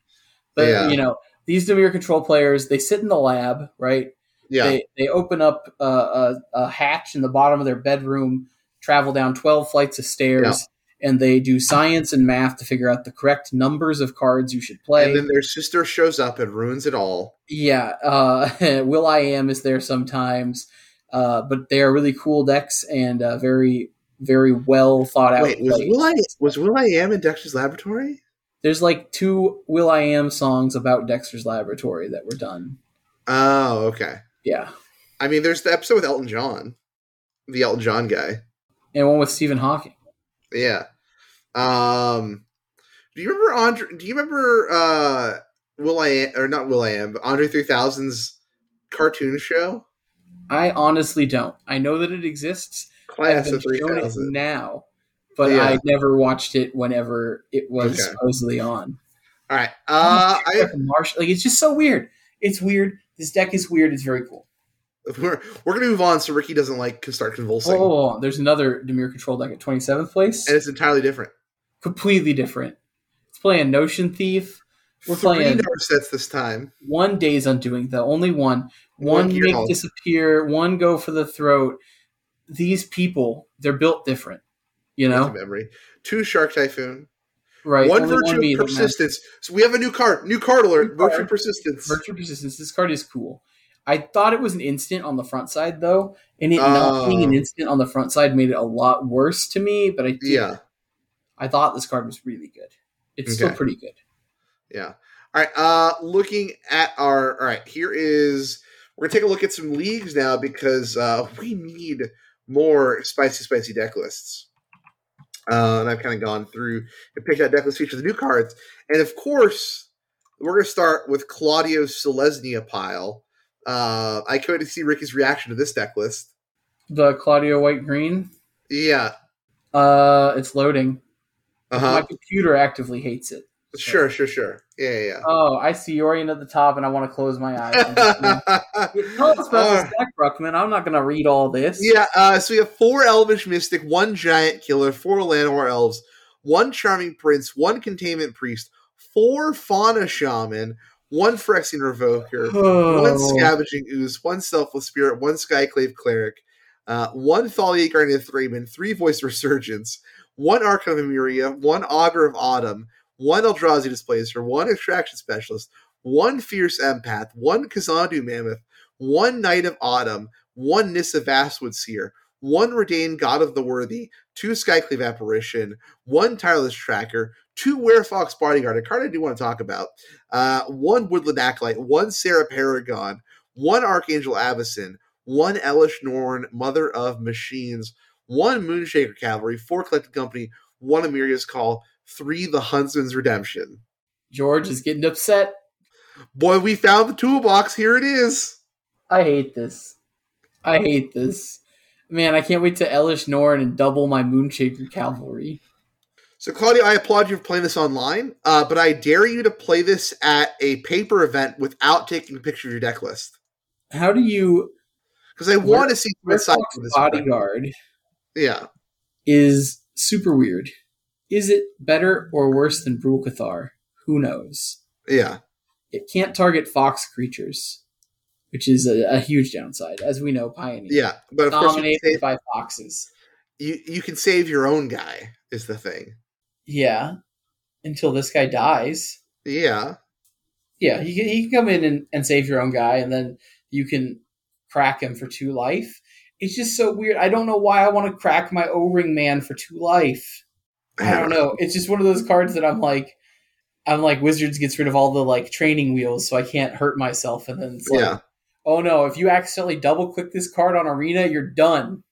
But
Yeah.
you know, these Dimir control players, they sit in the lab, right?
yeah,
They they open up a, a, a hatch in the bottom of their bedroom, travel down twelve flights of stairs, and they do science and math to figure out the correct numbers of cards you should play.
and then their sister shows up and ruins it all.
yeah, uh, Will I Am is there sometimes, uh, but they are really cool decks and uh, very very well thought out.
Wait, was. Will I was Will I Am in Dexter's Laboratory?
There's like two Will I Am songs about Dexter's Laboratory that were done.
Oh, okay.
Yeah,
I mean, there's the episode with Elton John, the Elton John guy.
and one with Stephen Hawking.
Yeah. Um, do you remember Andre? Do you remember uh Will I Am, or not Will I Am, but Andre 3000's cartoon show?
I honestly don't. I know that it exists. I've
Class
been
of
shown it now, but
Yeah.
I never watched it whenever it was
Okay.
supposedly on.
All right. Uh, I,
Like Marsh, like it's just so weird. It's weird. This deck is weird. It's very cool.
we're, we're going to move on so Ricky doesn't like can start convulsing.
Oh, there's another Dimir control deck at 27th place.
And it's entirely different.
Completely different. It's playing Notion Thief. We're
Three
playing
number sets this time.
one Days Undoing, the Only one. One
Gear
make disappear. One go for the throat. These people, they're built different. You know,
memory. Two Shark Typhoon.
right?
one Virtue
beat
of
them, man.
Persistence. So we have a new card. New card alert.
New
Virtue
card.
Persistence.
Virtue Persistence. This card is cool. I thought it was an instant on the front side though, and it not being an
Oh.
instant on the front side made it a lot worse to me. But I did,
Yeah.
I thought this card was really good. It's still pretty good.
Yeah. All right. Uh, looking at our. All right. Here is. We're gonna take a look at some leagues now because uh, we need more spicy, spicy deck lists. Uh, and I've kind of gone through and picked out deck list features, the new cards, and of course, we're gonna start with Claudio Selesnya pile. Uh, I can't wait to see Ricky's reaction to this deck list.
The Claudio White Green.
Yeah.
Uh, it's loading.
Uh-huh.
My computer actively hates it.
Sure. Sure. Sure. Yeah. Yeah.
Oh, I see Yorion at the top, and I want to close my eyes.
yeah.
Tell us about
Uh,
this deck, Bruckman. I'm not going to read all this.
Yeah, uh, so we have four Elvish Mystic, one Giant Killer, four Llanowar Elves, one Charming Prince, one Containment Priest, four Fauna Shaman, one Phyrexian Revoker, one
Oh.
Scavenging Ooze, one Selfless Spirit, one Skyclave Cleric, uh, one Thalia Guardian of Thraben, three Voice Resurgence, one Archon of Emeria, one Augur of Autumn, one Eldrazi Displacer, one Extraction Specialist, one Fierce Empath, one Kazandu Mammoth, one Knight of Autumn, one Nissa Vastwood Seer, one Reidane God of the Worthy, two Skyclave Apparition, one Tireless Tracker, two Werefox Bodyguard, a card I do want to talk about, uh, one Woodland Acolyte, one Serra Paragon, one Archangel Avacyn, one Elesh Norn, Mother of Machines, one Moonshaker Cavalry, four Collected Company, one Emeria's Call, three The Huntsman's Redemption.
George is getting upset.
Boy, we found the toolbox. Here it is.
I hate this. I hate this. Man, I can't wait to Elesh Norn and double my Moonshaker Cavalry.
So, Claudia, I applaud you for playing this online, uh, but I dare you to play this at a paper event without taking a picture of your deck list.
How do you.
Because I want to see the inside of this.
Bodyguard
Yeah.
is super weird. Is it better or worse than Brutal Cathar? Who knows?
Yeah.
It can't target fox creatures, which is a, a huge downside, as we know. Pioneer
Yeah. But of course, you can,
dominated
save,
by foxes.
you, you can save your own guy, is the thing.
Yeah, until this guy dies.
Yeah.
Yeah, he can, he can come in and, and save your own guy, and then you can crack him for two life. It's just so weird. I don't know why I want to crack my O ring man for two life. I don't know. It's just one of those cards that I'm like, I'm like Wizards gets rid of all the like training wheels, so I can't hurt myself. And then it's like,
Yeah.
oh no, if you accidentally double click this card on Arena, you're done.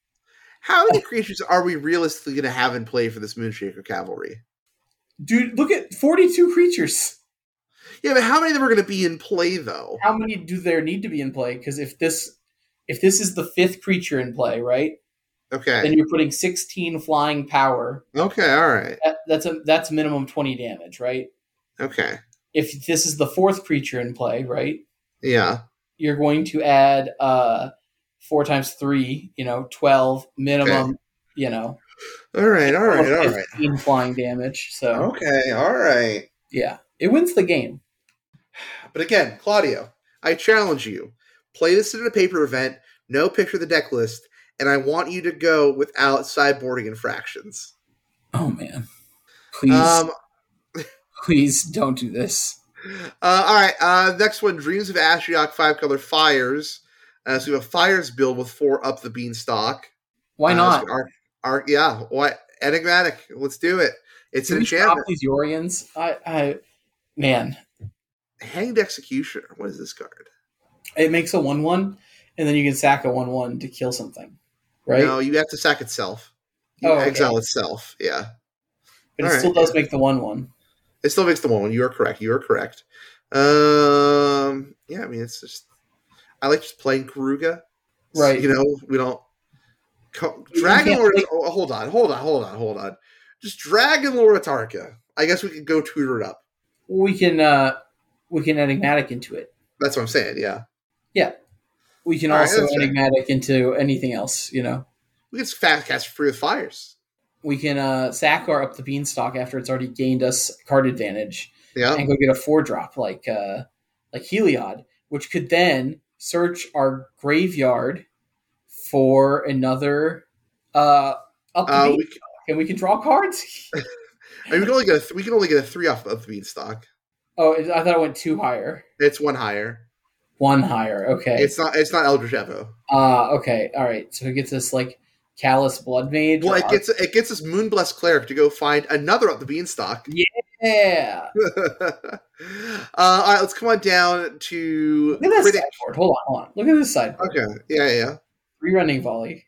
How many creatures are we realistically going to have in play for this Moonshaker Cavalry?
Dude, look at 42 creatures.
Yeah, but how many of them are going to be in play, though?
How many do there need to be in play? Because if this if this is the fifth creature in play, right?
Okay.
Then you're putting 16 flying power.
Okay, all right.
That, that's a that's minimum 20 damage, right?
Okay.
If this is the fourth creature in play, right?
Yeah.
You're going to add uh four times three, you know, 12 minimum, you know,
All right, all right, all right.
15 flying damage. So
Okay, all right.
yeah, it wins the game.
But again, Claudio, I challenge you. Play this in a paper event, no picture of the deck list, and I want you to go without sideboarding infractions.
Oh man, please,
Um,
please don't do this.
uh, all right, uh, next one Dreams of Ashiok, five color fires. Uh, so we have a fires build with four up the beanstalk.
Why
Uh,
not?
so our, our, yeah, what? Enigmatic. Let's do it. It's
Can
an enchantment.
these Yorions? I, I, man,
Hanged Executioner. What is this card?
it makes a one-one, and then you can sack a one-one to kill something, right?
No, you have to sack itself. You
Oh, okay.
exile itself. Yeah.
but it
all
still does make the one-one.
It still makes the one one. You are correct. You are correct. Um, yeah, I mean, it's just I like just playing Karuga.
Right.
You know, we don't. Co- Dragon Lord. oh, hold on, hold on, hold on, hold on. Just Dragon Lord Atarka. I guess we could go tutor it up.
We can uh we can enigmatic into it.
That's what I'm saying. Yeah, Yeah.
We can
All right,
also
fair.
enigmatic into anything else, you know.
we can fast cast free with fires.
We can uh Sakar up the beanstalk after it's already gained us card advantage
Yeah,
and go get a four drop like uh like Heliod, which could then search our graveyard for another uh up
uh, we can,
and we can draw cards.
I mean, we can only get a th- we can only get a three off of the beanstalk.
oh, I thought it went two higher.
It's one higher.
One higher. Okay.
It's not. It's not Eldritch Evo.
Uh okay. All right. So it gets us like Callous Blood Mage.
Well, it gets it gets this Moonblessed cleric to go find another up the beanstalk.
yeah.
uh, all right, let's come on down to
Look at sideboard. Hold on, hold on. Look at this sideboard.
Okay, yeah, yeah.
Three running volley.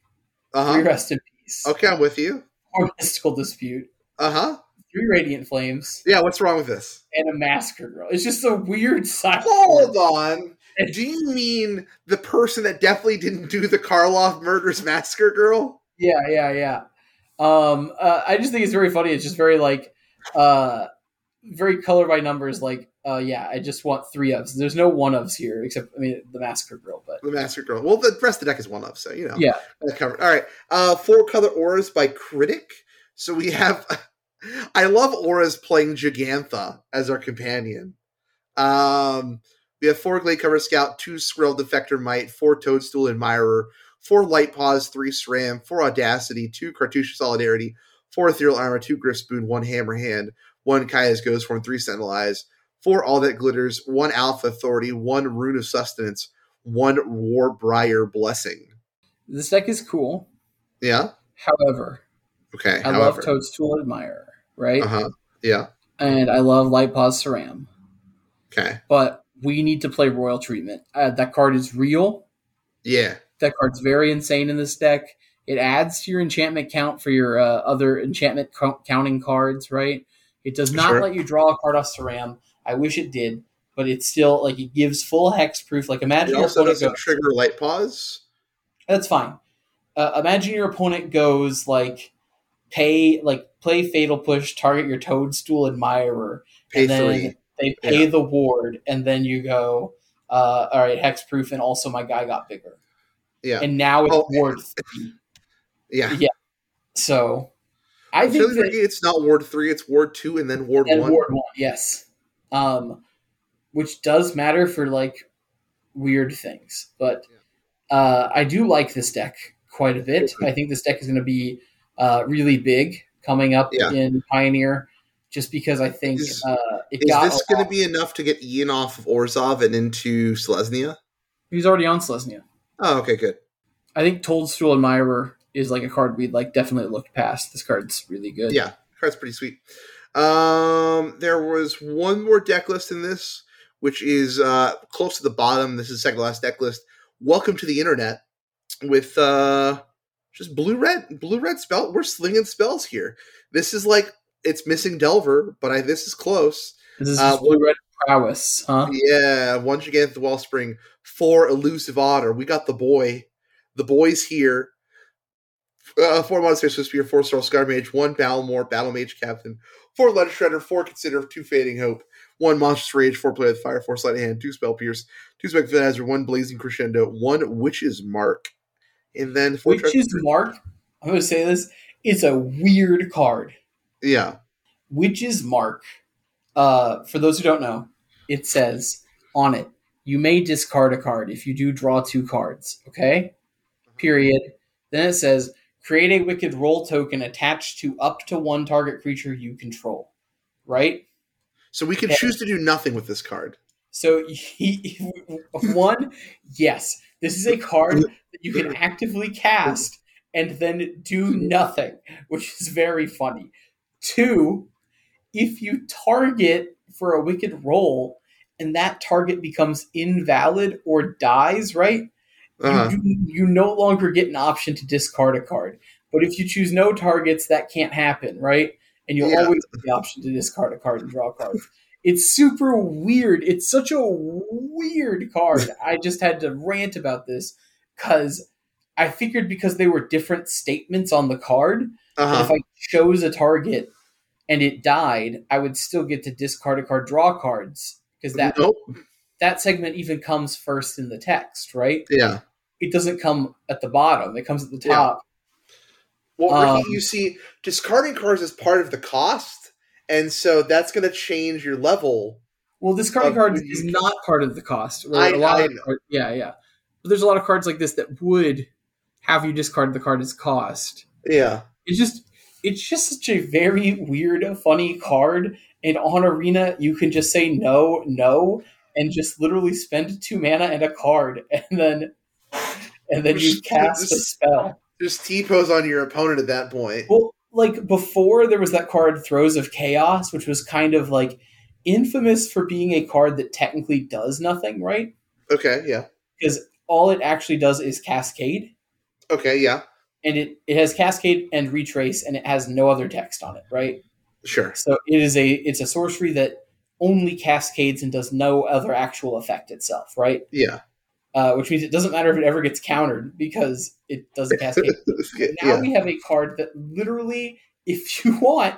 Uh
Three
huh.
rest in peace.
Okay, I'm with you.
Four mystical dispute.
Uh huh.
Three radiant flames.
Yeah, what's wrong with this?
And a massacre girl. It's just a weird sideboard.
Hold on. Do you mean the person that definitely didn't do the Karloff murders massacre girl?
Yeah, yeah, yeah. Um, uh, I just think it's very funny. It's just very like, uh, very color by numbers. Like, uh, yeah, I just want three ofs. There's no one ofs here except I mean the massacre girl, but
The massacre girl. Well, the rest of the deck is one of, so you know.
yeah,
That covered. All right. Uh, four color auras by Critic. So we have. I love auras playing Jegantha as our companion. Um, we have four Gladecover Scout, two Skrill Defector Might, four Toadstool Admirer, four Light Paws, three Sram, four Audacity, two Cartouche Solidarity, four Ethereal Armor, two Gryff's Boon, one Hammerhand, one Kaya's Ghostform, three Sentinel Eyes, four All That Glitters, one Alpha Authority, one Rune of Sustenance, one Warbriar Blessing.
this deck is cool.
Yeah.
However,
Okay.
I love Toadstool Admirer, right?
Uh huh. Yeah.
And I love Light Paws Sram.
Okay.
But we need to play Royal Treatment. Uh, that card is real.
Yeah.
That card's very insane in this deck. It adds to your enchantment count for your uh, other enchantment co- counting cards, right? It does not
Sure.
let you draw a card off Sram. I wish it did, but it's still like it gives full hex proof. Like
It
imagine your
also
opponent
doesn't
goes,
trigger Light Paws.
that's fine. Uh, imagine your opponent goes like pay like play fatal push, target your toadstool admirer,
Pay
and then
three.
They pay the ward, and then you go, uh, all right, hexproof, and also my guy got bigger,
Yeah.
and now it's
Oh,
ward three.
yeah. Yeah.
So I
I
think that
it's not Ward three, it's Ward two, and then Ward
and
one.
ward one, yes, um, which does matter for like weird things, but uh, I do like this deck quite a bit. I think this deck is going to be uh, really big coming up
Yeah.
in Pioneer, just because I think
Is-
uh, it
Is this going to be enough to get Ian off of Orzhov and into Selesnya?
He's already on Selesnya.
Oh, okay, good.
I think Toadstool Admirer is like a card we'd like definitely looked past. This card's really good.
Yeah, card's pretty sweet. Um, there was one more deck list in this, which is uh, close to the bottom. This is the second last deck list. Welcome to the internet with uh, just blue red, blue red spell. We're slinging spells here. This is like it's missing Delver, but I this is close.
This is
Uh,
blue red prowess, huh?
Yeah, one Jegantha Wellspring, four Elusive Otter. We got the boy. The boy's here. Uh, four Monster Spear, four Soul Scar Mage, one Battlemore, Battle Mage Captain, four Ledger Shredder, four Consider, two Fading Hope, one Monstrous Rage, four Play with Fire, four Sleight of Hand, two Spell Pierce, two Spectre Hazard, one Blazing Crescendo, one Witch's Mark, and then four
Witch's Mark. I'm going to say this. It's a weird card.
Yeah,
Witch's Mark. Uh, for those who don't know, it says on it, you may discard a card if you do draw two cards. Okay? Period. Then it says, create a wicked role token attached to up to one target creature you control. Right?
so we can
Yeah.
choose to do nothing with this card.
So, he, one, yes, this is a card that you can actively cast and then do nothing, which is very funny. Two, if you target for a wicked role and that target becomes invalid or dies, right?
Uh-huh.
You, you no longer get an option to discard a card. But if you choose no targets, that can't happen, right? And you'll
Yeah.
always have the option to discard a card and draw cards. It's super weird. It's such a weird card. I just had to rant about this because I figured because they were different statements on the card,
uh-huh.
if. I chose a target and it died, I would still get to discard a card, draw cards because that
Nope.
that segment even comes first in the text, right?
Yeah.
It doesn't come at the bottom; it comes at the
Yeah.
top.
Well, Ricky,
Um,
you see, discarding cards is part of the cost, and so that's going to change your level.
Well, discarding cards is not part of the cost.
I-
a lot
I
of yeah, yeah. But there's a lot of cards like this that would have you discard the card as cost.
Yeah.
It's just it's just such a very weird, funny card. And on Arena, you can just say no, no, and just literally spend two mana and a card, and then and then you
Just-
cast a spell.
Just T pose on your opponent at that point.
Well, like before, there was that card Throes of Chaos, which was kind of like infamous for being a card that technically does nothing, right?
Okay. Yeah.
Because all it actually does is Cascade,
Okay. Yeah.
And it, it has Cascade and Retrace, and it has no other text on it, right?
Sure.
So it is a it's a sorcery that only cascades and does no other actual effect itself, right?
Yeah.
Uh, which means it doesn't matter if it ever gets countered because it doesn't cascade. now
yeah.
we have a card that literally, if you want,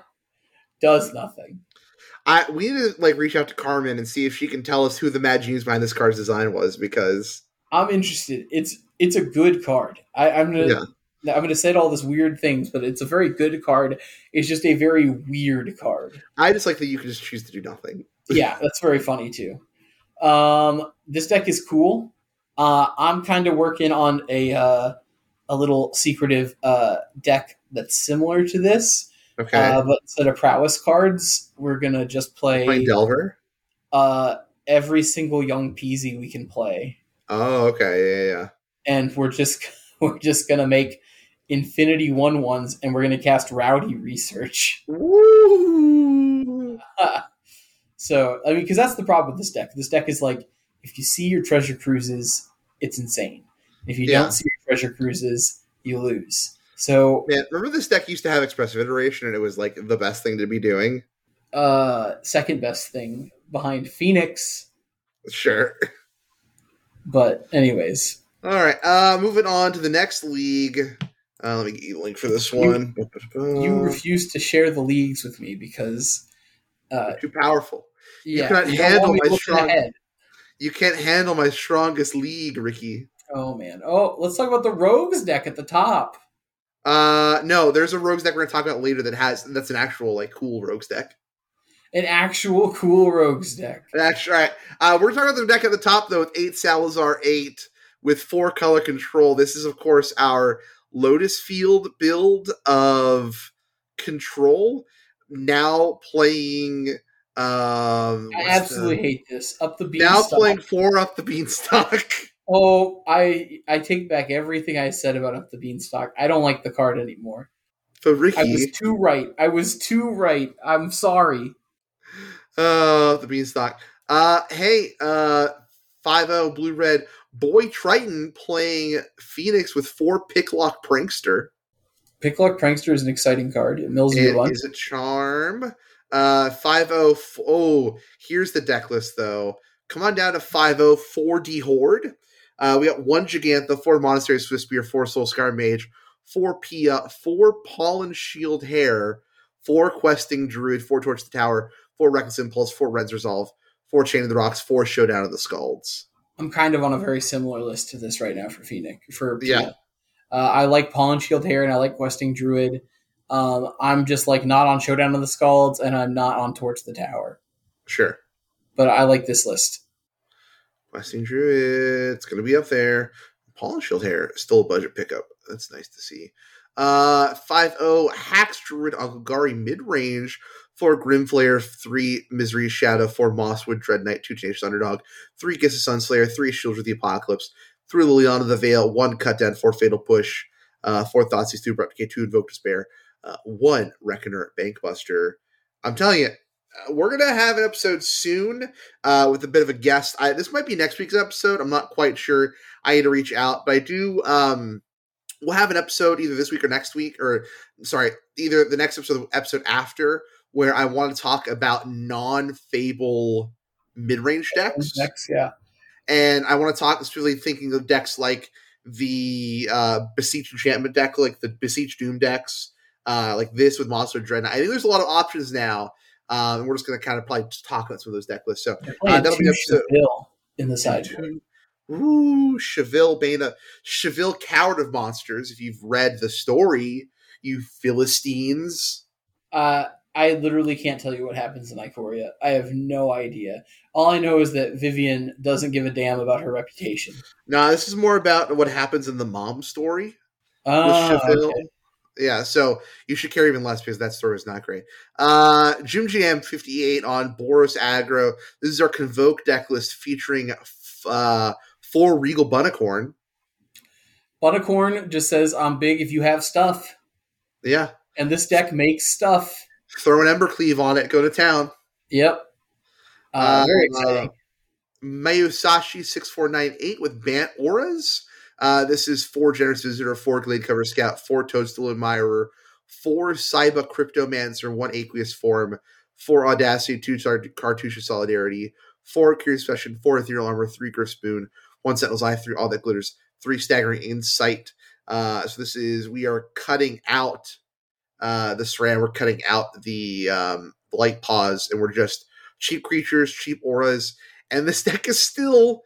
does nothing.
I we need to like reach out to Carmen and see if she can tell us who the mad genius behind this card's design was because
I'm interested. It's it's a good card. I, I'm gonna
Yeah.
I'm gonna say all this weird things, but it's a very good card. It's just a very weird card.
I just like that you can just choose to do nothing.
yeah, that's very funny too. Um, this deck is cool. Uh, I'm kind of working on a uh, a little secretive uh, deck that's similar to this,
Okay.
uh, but instead of prowess cards, we're gonna just play
Playing Delver.
uh, every single young peasy we can play,
Oh, okay. Yeah, yeah.
and we're just we're just gonna make infinity one ones, and we're gonna cast rowdy research.
Woo!
So I mean, because that's the problem with this deck. This deck is like, if you see your treasure cruises, it's insane. If you
Yeah.
don't see your treasure cruises, you lose. So,
Man, remember this deck used to have expressive iteration and it was like the best thing to be doing?
uh, second best thing behind Phoenix.
Sure.
But anyways,
All right. Uh moving on to the next league. Uh, let me get you a link for this one.
you refuse to share the leagues with me because, uh,
too powerful.
yeah,
cannot
you
handle my strong-
ahead.
You can't handle my strongest league, Ricky.
Oh man. Oh, let's talk about the Rogues deck at the top.
Uh no, there's a rogues deck we're gonna talk about later that has that's an actual like cool rogues deck.
An actual cool Rogues deck.
That's right. Uh, we're talking about the deck at the top though with eight Salazar eight with four color control. This is of course our Lotus Field build of control. Now playing. Um,
I absolutely
the-
hate this. Up the beam.
now playing four up the beanstalk.
Oh, I I take back everything I said about Up the Beanstalk. I don't like the card anymore.
So
I was too right. I was too right. I'm sorry.
uh, the beanstalk. Uh, hey, uh, five zero blue red boy Triton playing Phoenix with four picklock prankster.
Picklock Prankster is an exciting card. It mills you a
It is a charm. Uh, 5 Oh, here's the deck list though. Come on down to 5 4D Horde. Uh, we got one Jegantha, four Monastery Swiftspear, four Soul Scar Mage, four Pia, four Pollen Shield Hare, four Questing Druid, four Torch the Tower, four Reckless Impulse, four Reds Resolve, four Chain of the Rocks, four Showdown of the Skalds.
I'm kind of on a very similar list to this right now for Phoenix. For
Yeah.
Uh, I like Pollen Shield Hare and I like Questing Druid. Um, I'm just like not on Showdown of the Skalds and I'm not on Torch the Tower.
Sure.
But I like this list.
Questing Druid, it's going to be up there. Pollen Shield Hare, still a budget pickup. That's nice to see. Uh, 5-0 Hax Druid Golgari mid range. Four Grimflayer, three Misery Shadow, four Mosswood Dread Knight, two Tenacious Underdog, three Kiss of Sunslayer, three Shields of the Apocalypse, three Liliana of the Veil, one Cut Down, four Fatal Push, uh, four Thoughtseize, two Abrupt Decay, two Invoke Despair, uh, one Reckoner Bankbuster. I'm telling you, uh, we're gonna have an episode soon uh, with a bit of a guest. I, this might be next week's episode. I'm not quite sure. I need to reach out, but I do. Um, we'll have an episode either this week or next week, or sorry, either the next episode, episode after where I want to talk about non-fable mid-range decks.
Decks, yeah.
and I want to talk specifically thinking of decks like the uh, Beseech Enchantment deck, like the Beseech Doom decks, uh, like this with Monster Dreadnought. I think there's a lot of options now, um, and we're just going to kind of probably talk about some of those deck lists. So,
They're
that'll be episode-
in the sideboard.
ooh, Chevill Bane, Chevill Coward of Monsters. If you've read the story, you Philistines.
Uh, I literally can't tell you what happens in Ikoria. I have no idea. All I know is that Vivien doesn't give a damn about her reputation.
No, this is more about what happens in the mom story.
Ah, okay.
Yeah, so you should care even less because that story is not great. Uh Jim GM 58 on Boros Aggro. This is our Convoke deck list featuring f- uh four Regal Bunnicorn.
Buttercorn just says, I'm big if you have stuff.
Yeah.
And this deck makes stuff.
Throw an Embercleave on it, go to town.
Yep. Uh, very
Uh,
exciting.
Mayusashi 6498 with Bant Auras. Uh, this is four Generous Visitor, four Gladecover Scout, four Toadstool Admirer, four Saiba Cryptomancer, one Aqueous Form, four Audacity, two Tar- Cartouche Solidarity, four Curious Fashion, four Ethereal Armor, three Gryff's Boon, one Sentinel's Eye, three All That Glitters, three Staggering Insight. Uh, so this is, we are cutting out uh, the Sram, we're cutting out the um, Light Paws, and we're just cheap creatures, cheap auras, and this deck is still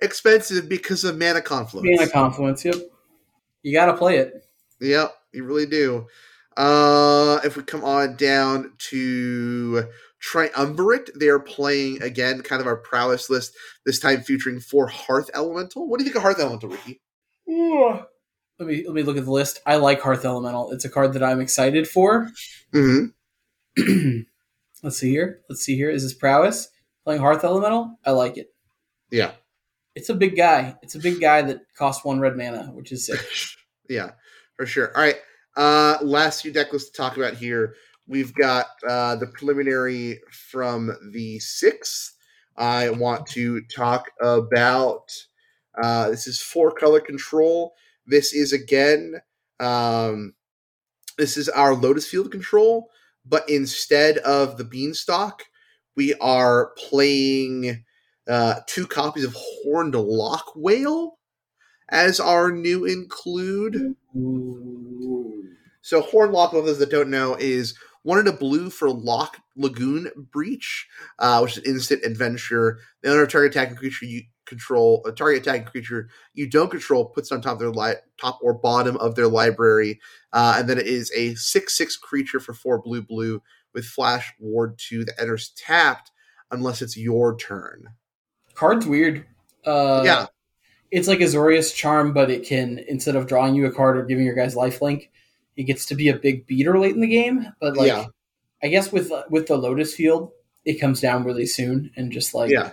expensive because of mana confluence.
Mana Confluence, yep. You got to play it.
Yep, you really do. Uh, if we come on down to Triumvirate, they are playing again, kind of our prowess list. This time featuring four Hearth Elemental. What do you think of Hearth Elemental, Ricky?
Let me let me look at the list. I like Hearth Elemental. It's a card that I'm excited for.
Mm-hmm.
Let's see here. Let's see here. Is this prowess playing Hearth Elemental? I like it.
Yeah,
It's a big guy. It's a big guy that costs one red mana, which is sick.
yeah, for sure. All right. Uh, last few deck lists to talk about here. We've got uh, the preliminary from the sixth. I want to talk about. Uh, this is four color control. This is again. Um, this is our Lotus Field control, but instead of the Beanstalk, we are playing uh, two copies of Horned Loch-Whale as our new include. So Horn Lock, for those that don't know, is one in a blue for Lock Lagoon Breach, uh, which is an instant adventure. The owner of target attacking creature you control, a target attacking creature you don't control, puts it on top of their li- top or bottom of their library, uh, and then it is a six six creature for four blue blue with Flash Ward two that enters tapped unless it's your turn.
Card's weird. Uh,
yeah,
It's like Azorius Charm, but it can, instead of drawing you a card or giving your guys lifelink, it gets to be a big beater late in the game. But, like,
Yeah.
I guess with with the Lotus Field, it comes down really soon. And just like
yeah.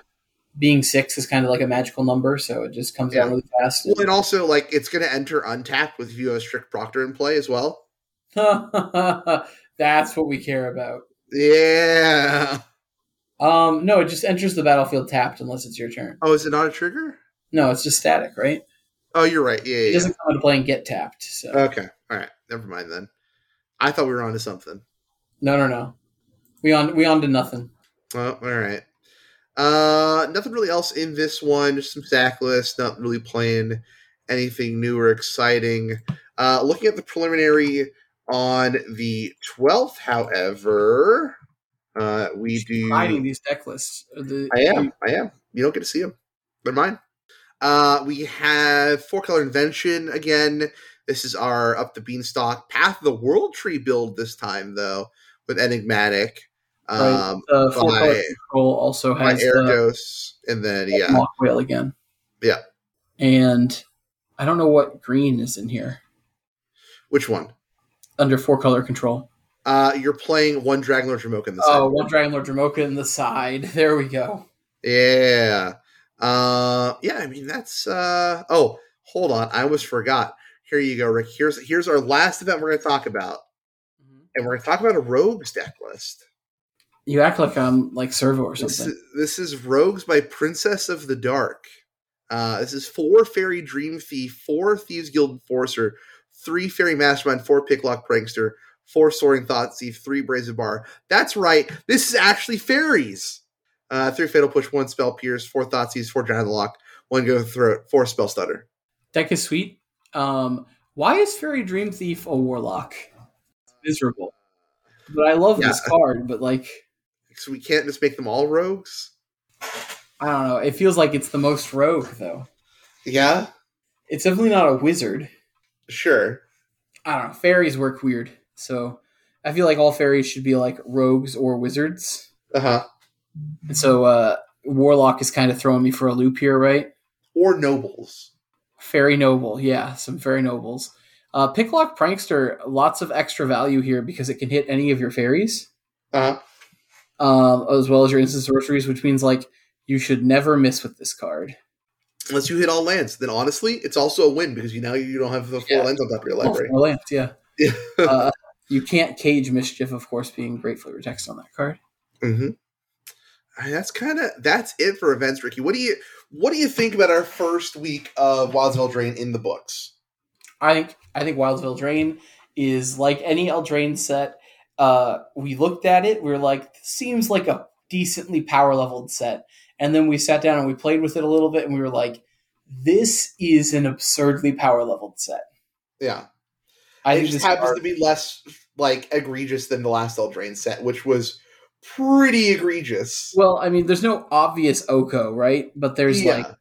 being six is kind of like a magical number. So it just comes
Yeah.
down really fast.
Well, and also like it's going to enter untapped with if you have a strict Proctor in play as well.
That's what we care about.
Yeah.
Um, no, it just enters the battlefield tapped unless it's your turn.
Oh, is it not a trigger?
No, it's just static, right?
Oh, you're right. Yeah,
It
yeah.
doesn't come into play and get tapped. So
Okay. All right. Never mind then. I thought we were onto something.
no, no, no. We on we on to nothing.
Oh, all right. Uh, nothing really else in this one. Just some sack lists. Not really playing anything new or exciting. Uh, looking at the preliminary on the twelfth, however, uh, we do.
hiding these deck lists. The,
I am. I am. You don't get to see them. They're mine. Uh, we have four color invention again. This is our up the beanstalk path of the world tree build this time though with enigmatic. Um,
the four
by-
control also has the
Erdos, and then yeah,
mock whale again.
Yeah.
and I don't know what green is in here
which one?
under four color control.
Uh, you're playing one Dragon Lord Jamoke in the
Oh,
side.
Oh, one Dragon Lord Dromoka in the side. There we go.
Yeah. Uh, yeah. I mean that's. Uh, oh, hold on. I almost forgot. Here you go, Rick. Here's here's our last event we're going to talk about, and we're going to talk about a rogues deck list.
You act like I'm like Servo or
This
something.
is, this is Rogues by Princess of the Dark. Uh, this is four Faerie Dreamthief, four Thieves Guild Enforcer, three Faerie Mastermind, four Picklock Prankster, four Soaring Thought-Thief, three Brazen Bar. That's right. This is actually fairies. Uh, three Fatal Push, one Spell Pierce, four Thoughtseize, four Giant Lock, one Go Throat, four Spell Stutter.
Deck is sweet. Um, why is Faerie Dreamthief a warlock? It's miserable. But I love
Yeah.
this card, but like
So we can't just make them all rogues?
I don't know. It feels like it's the most rogue though.
Yeah,
It's definitely not a wizard.
sure.
I don't know. Fairies work weird. So I feel like all fairies should be like rogues or wizards.
Uh huh.
And so uh Warlock is kind of throwing me for a loop here, right?
Or nobles.
Fairy Noble, yeah, some Fairy Nobles. Uh, Picklock Prankster, lots of extra value here because it can hit any of your fairies,
Uh huh.
um, as well as your instant sorceries, which means like you should never miss with this card.
Unless you hit all lands, then honestly, it's also a win because you now you don't have the four
Yeah.
lands on top of your
Oh,
library.
four lands, yeah.
Yeah.
uh, you can't cage mischief, of course, being gratefully text on that card.
Mm-hmm. That's kind of that's it for events, Ricky. What do you what do you think about our first week of Wilds of Eldraine in the books?
I think I think Wilds of Eldraine is like any Eldraine set. Uh, we looked at it, we were like, seems like a decently power leveled set, and then we sat down and we played with it a little bit, and we were like, this is an absurdly power leveled set.
Yeah,
I
it
think
just
this
happens
card-
to be less like egregious than the last Eldraine set, which was pretty egregious.
well, I mean, there's no obvious Oko, right? But there's
yeah,
like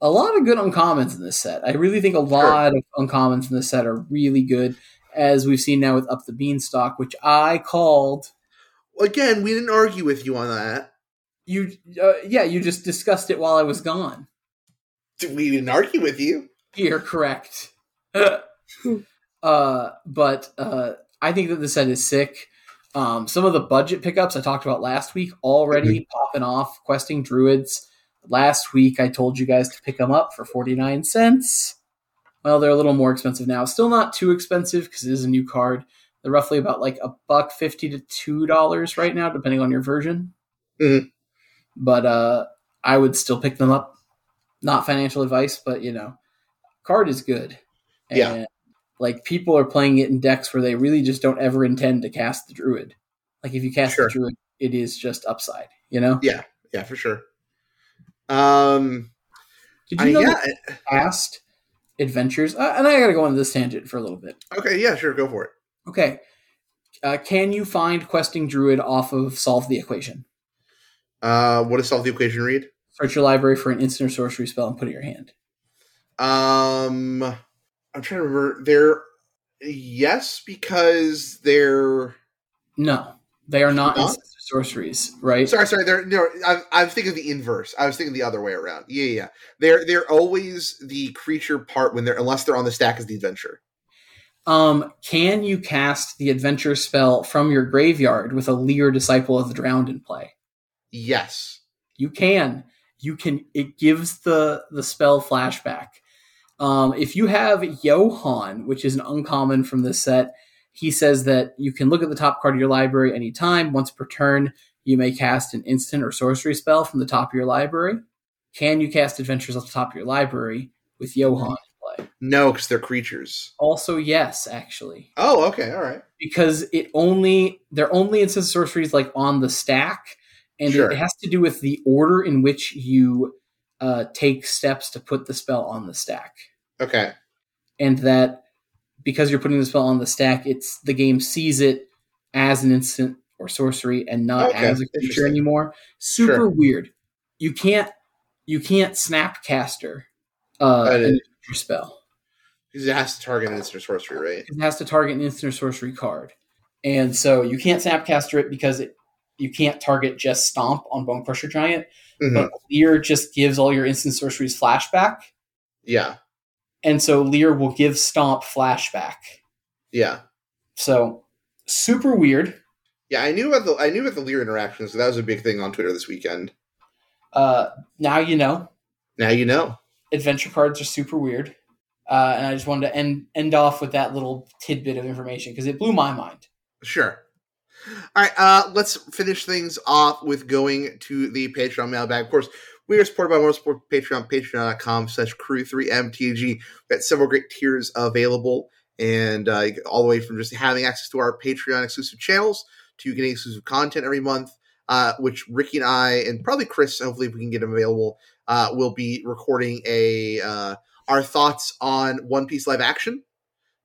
a lot of good uncommons in this set. I really think a lot of uncommons in this set are really good, as we've seen now with Up the Beanstalk, which I called.
again, we didn't argue with you on that.
You, uh, yeah, you just discussed it while I was gone.
We didn't argue with you.
You're correct. uh, but uh, I think that the set is sick. Um, some of the budget pickups I talked about last week already popping off. Questing Druids. Last week I told you guys to pick them up for 49 cents. Well, they're a little more expensive now. Still not too expensive because it is a new card. They're roughly about like a buck fifty to two dollars right now, depending on your version.
Mhm.
But uh, I would still pick them up. Not financial advice, but you know, card is good.
Yeah.
Like people are playing it in decks where they really just don't ever intend to cast the druid. Like if you cast
Sure.
the druid, it is just upside. You know?
Yeah, yeah, for sure. Um,
Did
I,
you know
yeah,
that past adventures? Uh, and I got to go on this tangent for a little bit.
okay, yeah, sure, go for it.
Okay. Uh, can you find questing druid off of solve the equation?
Uh, what does solve the equation read?
Search your library for an instant or sorcery spell and put it in your hand.
Um, I'm trying to remember. They're yes because they're
No, they are not
Not?
sorceries, right?
sorry, sorry. They're no. I'm, I'm thinking the inverse. I was thinking the other way around. Yeah, yeah. yeah. They're they're always the creature part when they're unless they're on the stack as the adventure.
Um, can you cast the adventure spell from your graveyard with a Lier Disciple of the Drowned in play?
Yes.
You can. You can. It gives the the spell flashback. Um, if you have Johann, which is an uncommon from this set, he says that you can look at the top card of your library anytime. Once per turn, you may cast an instant or sorcery spell from the top of your library. Can you cast adventures off the top of your library with Johann in play?
No, because they're creatures.
Also, yes, actually.
Oh, okay, all right.
because it only they're only instant sorceries like on the stack, and
Sure.
it has to do with the order in which you uh, take steps to put the spell on the stack,
Okay.
and that because you're putting the spell on the stack, it's the game sees it as an instant or sorcery and not
Okay,
as a creature anymore. Super
Sure.
weird. You can't you can't snapcaster uh, an spell.
Because it has to target an instant sorcery, right?
it has to target an instant or sorcery card. And so you can't Snapcaster it because it you can't target just Stomp on Bonecrusher Giant,
Mhm.
but Lier just gives all your instant sorceries flashback.
Yeah.
And so Lier will give Stomp flashback.
Yeah.
So super weird.
Yeah, I knew about the I knew about the Lear interactions. So that was a big thing on Twitter this weekend.
Uh, now you know.
Now you know.
Adventure cards are super weird. Uh, and I just wanted to end end off with that little tidbit of information because it blew my mind.
Sure. All right, uh, let's finish things off with going to the Patreon mailbag. Of course, we are supported by more support Patreon, patreon.com slash crew3mtg. We've got several great tiers available. and uh, all the way from just having access to our Patreon exclusive channels to getting exclusive content every month, uh, which Ricky and I, and probably Chris, hopefully if we can get him available, uh, will be recording a uh, our thoughts on One Piece live action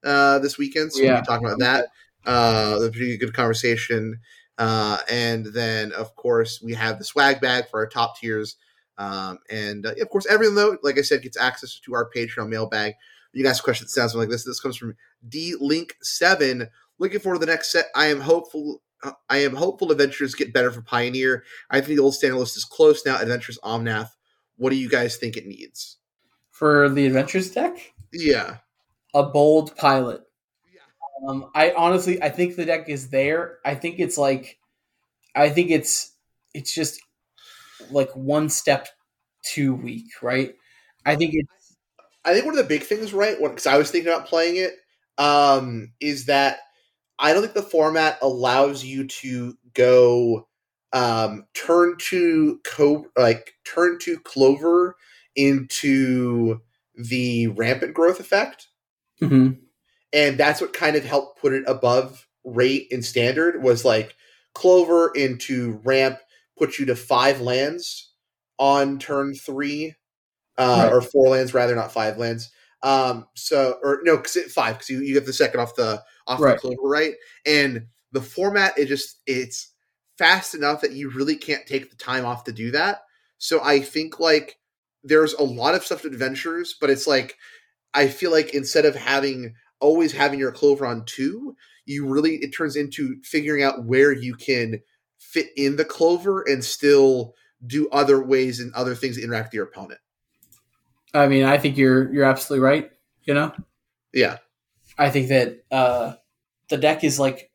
uh, this weekend. So
Yeah.
we'll be talking about that. Uh, a pretty good conversation. Uh, and then, of course, we have the swag bag for our top tiers. Um, and uh, of course, everyone, though, like I said, gets access to our Patreon mailbag. You can ask a question that sounds like this. This comes from D Link Seven. Looking forward to the next set. I am hopeful. uh, I am hopeful adventures get better for Pioneer. I think the old standard list is close now. Adventures Omnath. What do you guys think it needs?
For the adventures deck,
Yeah.
a bold pilot. Um, I honestly, I think the deck is there. I think it's like, I think it's it's just like one step too weak, right? I think it's
I think one of the big things, right? Because I was thinking about playing it, um, is that I don't think the format allows you to go um, turn to co like turn to Clover into the rampant growth effect,
Mhm.
And that's what kind of helped put it above rate and standard was like Clover into ramp puts you to five lands on turn three uh,
Right.
or four lands rather, not five lands. Um, so or no, because it five because you, you get the second off the off
Right.
the clover right, and the format it just it's fast enough that you really can't take the time off to do that. So I think like there's a lot of stuff to adventures, but it's like I feel like instead of having always having your clover on two, you really it turns into figuring out where you can fit in the clover and still do other ways and other things that interact with your opponent.
I mean, I think you're you're absolutely right. You know,
Yeah.
I think that uh, the deck is like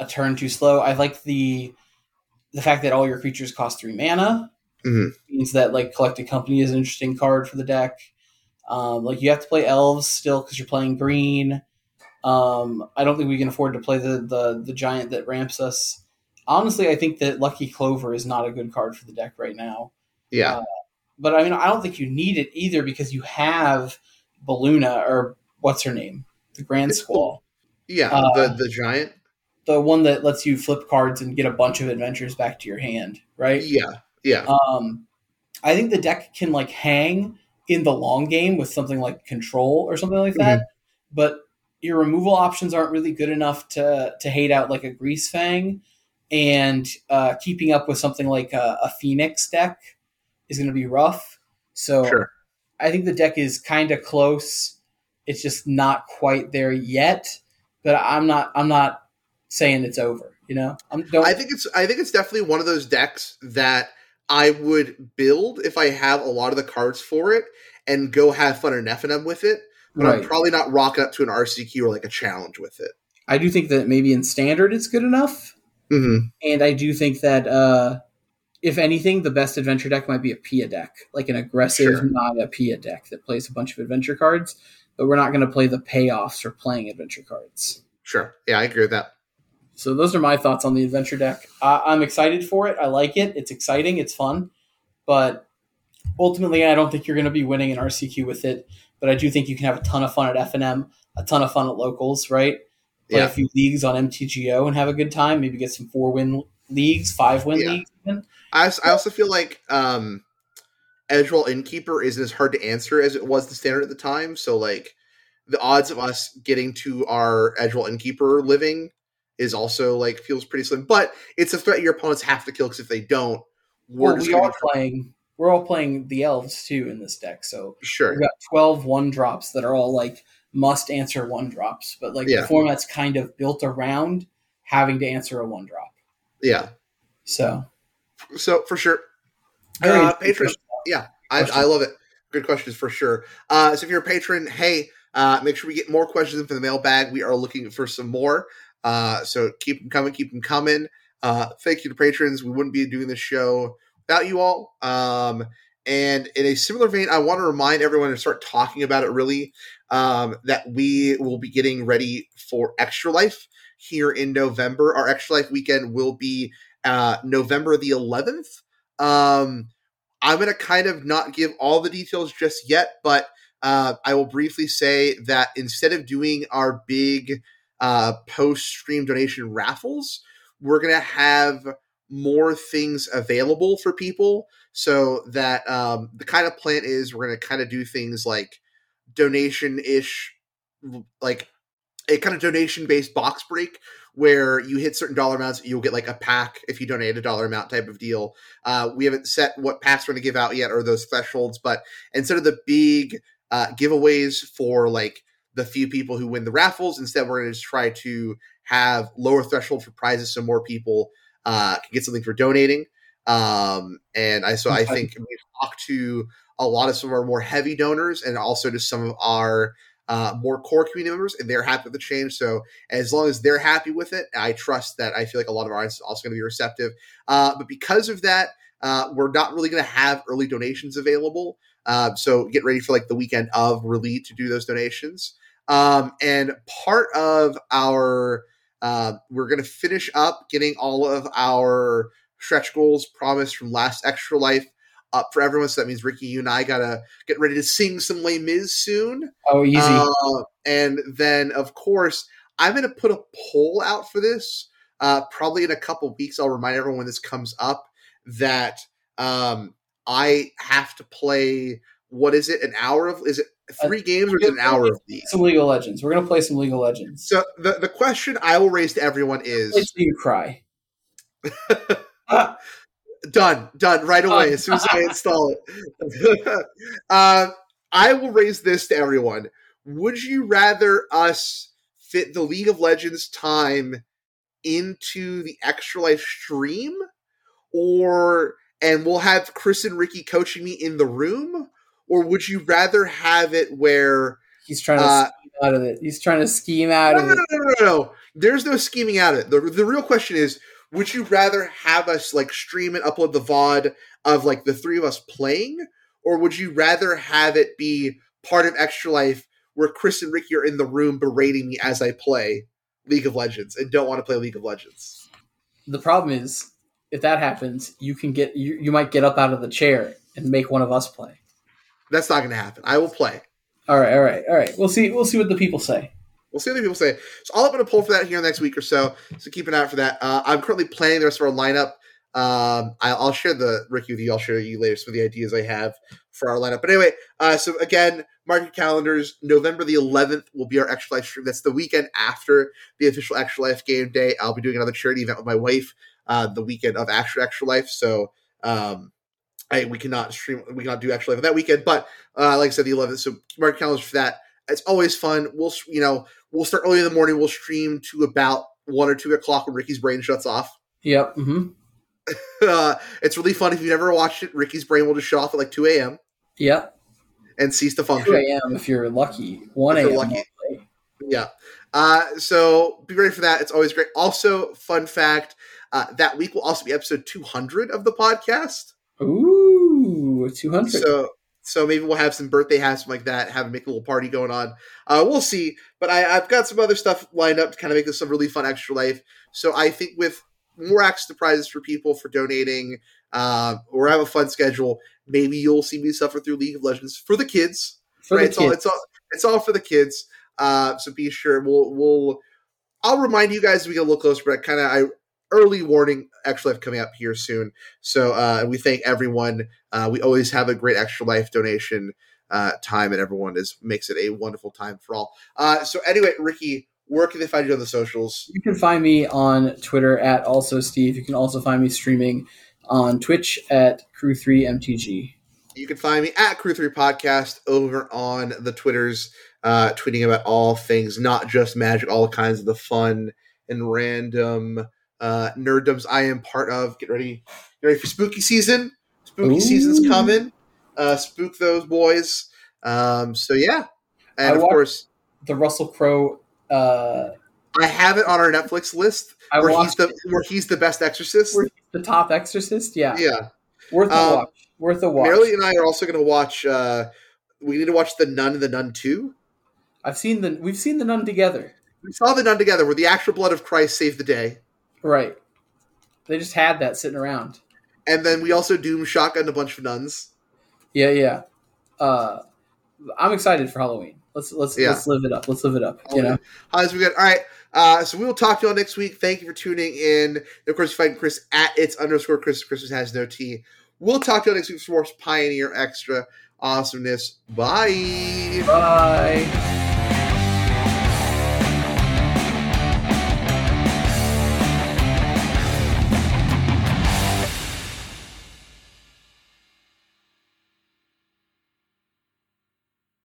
a turn too slow. I like the the fact that all your creatures cost three mana
Mhm.
means that like collected company is an interesting card for the deck. Um, like you have to play elves still because you're playing green. Um, I don't think we can afford to play the, the the giant that ramps us. Honestly, I think that Lucky Clover is not a good card for the deck right now.
Yeah.
Uh, but I mean, I don't think you need it either because you have Beluna or what's her name, the Grand Squall,
Yeah.
uh,
the the giant.
the one that lets you flip cards and get a bunch of adventures back to your hand, right?
Yeah. Yeah.
Um, I think the deck can like hang in the long game with something like control or something like that, but your removal options aren't really good enough to to hate out like a Greasefang, and uh, keeping up with something like a, a Phoenix deck is going to be rough. So
Sure.
I think the deck is kind of close. It's just not quite there yet, but I'm not. I'm not saying it's over. You know, I'm don't.
I think it's I think it's definitely one of those decks that I would build if I have a lot of the cards for it and go have fun in FNM with it. But I'm probably not rocking up to an RCQ or like a challenge with it.
I do think that maybe in standard it's good enough.
Mm-hmm.
And I do think that, uh, if anything, the best adventure deck might be a Pia deck, like an aggressive
Sure.
Naya Pia deck that plays a bunch of adventure cards, but we're not going to play the payoffs for playing adventure cards.
Sure. Yeah, I agree with that.
So those are my thoughts on the adventure deck. Uh, I'm excited for it. I like it. It's exciting. It's fun, but ultimately, I don't think you're going to be winning an RCQ with it. But I do think you can have a ton of fun at FNM, a ton of fun at locals, right? Play
Yeah.
a few leagues on MTGO and have a good time. Maybe get some four win leagues, five win
Yeah.
leagues. Even.
I, I also feel like um, Edgewall Innkeeper isn't as hard to answer as it was the standard at the time. So like the odds of us getting to our Edgewall Innkeeper living is also like feels pretty slim. But it's a threat your opponents have to kill because if they don't, we're
Well, we are playing. We're all playing the elves too in this deck, so
sure.
we've got 12 one drops that are all like must answer one drops. But like
Yeah.
the format's kind of built around having to answer a one drop.
Yeah.
So
So for sure. Uh, patron, yeah, I, I love it. Good questions for sure. Uh, so if you're a patron, hey, uh, make sure we get more questions in for the mailbag. We are looking for some more. Uh, so keep them coming, keep them coming. Uh, thank you to patrons. We wouldn't be doing this show without you all. Um, and in a similar vein, I want to remind everyone to start talking about it really um, that we will be getting ready for Extra Life here in November. Our Extra Life weekend will be uh, November the 11th. Um, I'm going to kind of not give all the details just yet, but uh, I will briefly say that instead of doing our big uh, post stream donation raffles, we're going to have more things available for people so that um, the kind of plan is we're going to kind of do things like donation ish, like a kind of donation based box break where you hit certain dollar amounts, you'll get like a pack if you donate a dollar amount type of deal. Uh, we haven't set what packs we're going to give out yet or those thresholds, but instead of the big uh, giveaways for like the few people who win the raffles, instead we're going to try to have lower threshold for prizes so more people uh, can get something for donating. Um, and I so I think we've talked to a lot of some of our more heavy donors and also to some of our uh, more core community members, and they're happy with the change. So as long as they're happy with it, I trust that I feel like a lot of our audience is also going to be receptive. Uh, but because of that, uh, we're not really going to have early donations available. Uh, so get ready for like the weekend of release to do those donations. Um, and part of our uh, we're going to finish up getting all of our stretch goals promised from last extra life up for everyone. So that means Ricky, you and I gotta get ready to sing some Les Mis soon.
Oh, easy.
Uh, and then, of course, I'm going to put a poll out for this. Uh, probably in a couple weeks, I'll remind everyone when this comes up that um, I have to play. What is it? An hour of? Is it three uh, games or an hour of these?
Some League of Legends. We're gonna play some League of Legends.
So the the question I will raise to everyone is:
It's you cry.
Done, done right away as soon as I install it. uh, I will raise this to everyone. Would you rather us fit the League of Legends time into the Extra Life stream, or and we'll have Chris and Ricky coaching me in the room, or would you rather have it where
he's trying to uh, scheme out of it? He's trying to scheme out
no,
of
no,
it.
No, no, no, no. There's no scheming out of it. The, the real question is would you rather have us like stream and upload the VOD of like the three of us playing? Or would you rather have it be part of Extra Life where Chris and Ricky are in the room berating me as I play League of Legends and don't want to play League of Legends?
The problem is, if that happens, you can get you, you might get up out of the chair and make one of us play.
That's not going to happen. I will play.
All right, all right, all right. We'll see. We'll see what the people say.
We'll see what the people say. So I'll open a poll for that here next week or so. So keep an eye out for that. Uh, I'm currently planning the rest of our lineup. Um, I, will share the Ricky with you. I'll share you later some of the ideas I have for our lineup. But anyway, uh, so again, mark your calendars. November the 11th will be our Extra Life stream. That's the weekend after the official Extra Life game day. I'll be doing another charity event with my wife uh, the weekend of Extra Extra Life. So um, I, we cannot stream, we cannot do Life that weekend. But uh, like I said, the 11th. So mark your calendars for that. It's always fun. We'll you know we'll start early in the morning. We'll stream to about one or two o'clock when Ricky's brain shuts off.
Yep. Mm-hmm.
uh, it's really fun if you've never watched it. Ricky's brain will just shut off at like two a.m.
Yep.
And cease to function.
Two a.m. if you're lucky. One a.m.
Yeah. Uh, so be ready for that. It's always great. Also, fun fact: uh, that week will also be episode 200 of the podcast.
Ooh, 200.
So so maybe we'll have some birthday hats, something like that, have a make a little party going on. Uh, we'll see. But I, have got some other stuff lined up to kind of make this a really fun extra life. So I think with more access to prizes for people for donating, uh, or have a fun schedule, maybe you'll see me suffer through League of Legends for the kids.
For
right?
the
it's
kids.
all it's all it's all for the kids. Uh, so be sure we'll we'll I'll remind you guys as we get a little closer, but kind of I early warning extra life coming up here soon. So uh, we thank everyone. Uh, we always have a great extra life donation uh, time and everyone is makes it a wonderful time for all. Uh, so anyway ricky where can they find you on the socials?
You can find me on twitter at also steve. You can also find me streaming on twitch at crew 3 mtg
you can find me at crew 3 podcast over on the twitters uh, tweeting about all things not just magic all kinds of the fun and random uh, nerddoms I am part of. Get ready, get ready for spooky season. Spooky Ooh. season's coming. Uh, spook those boys. Um, so yeah, and I of course
the Russell Crowe. Uh,
I have it on our Netflix list
I
where he's the where he's the best exorcist.
the top exorcist. Yeah,
yeah,
worth a um, watch. Worth a watch.
Marilyn and I are also going to watch. Uh, we need to watch the Nun and the Nun Two.
I've seen the. We've seen the Nun together.
We saw the Nun together, where the actual blood of Christ saved the day.
Right. They just had that sitting around.
And then we also doom shotgun a bunch of nuns.
Yeah, yeah. Uh, I'm excited for Halloween. Let's let's
Yeah.
let's live it up. Let's live it up. You know.
How's we good? All right. Uh, so we will talk to you all next week. Thank you for tuning in. And of course, you find Chris at it's underscore Chris. Christmas has no T. We'll talk to you all next week for more Pioneer Extra awesomeness. Bye.
Bye.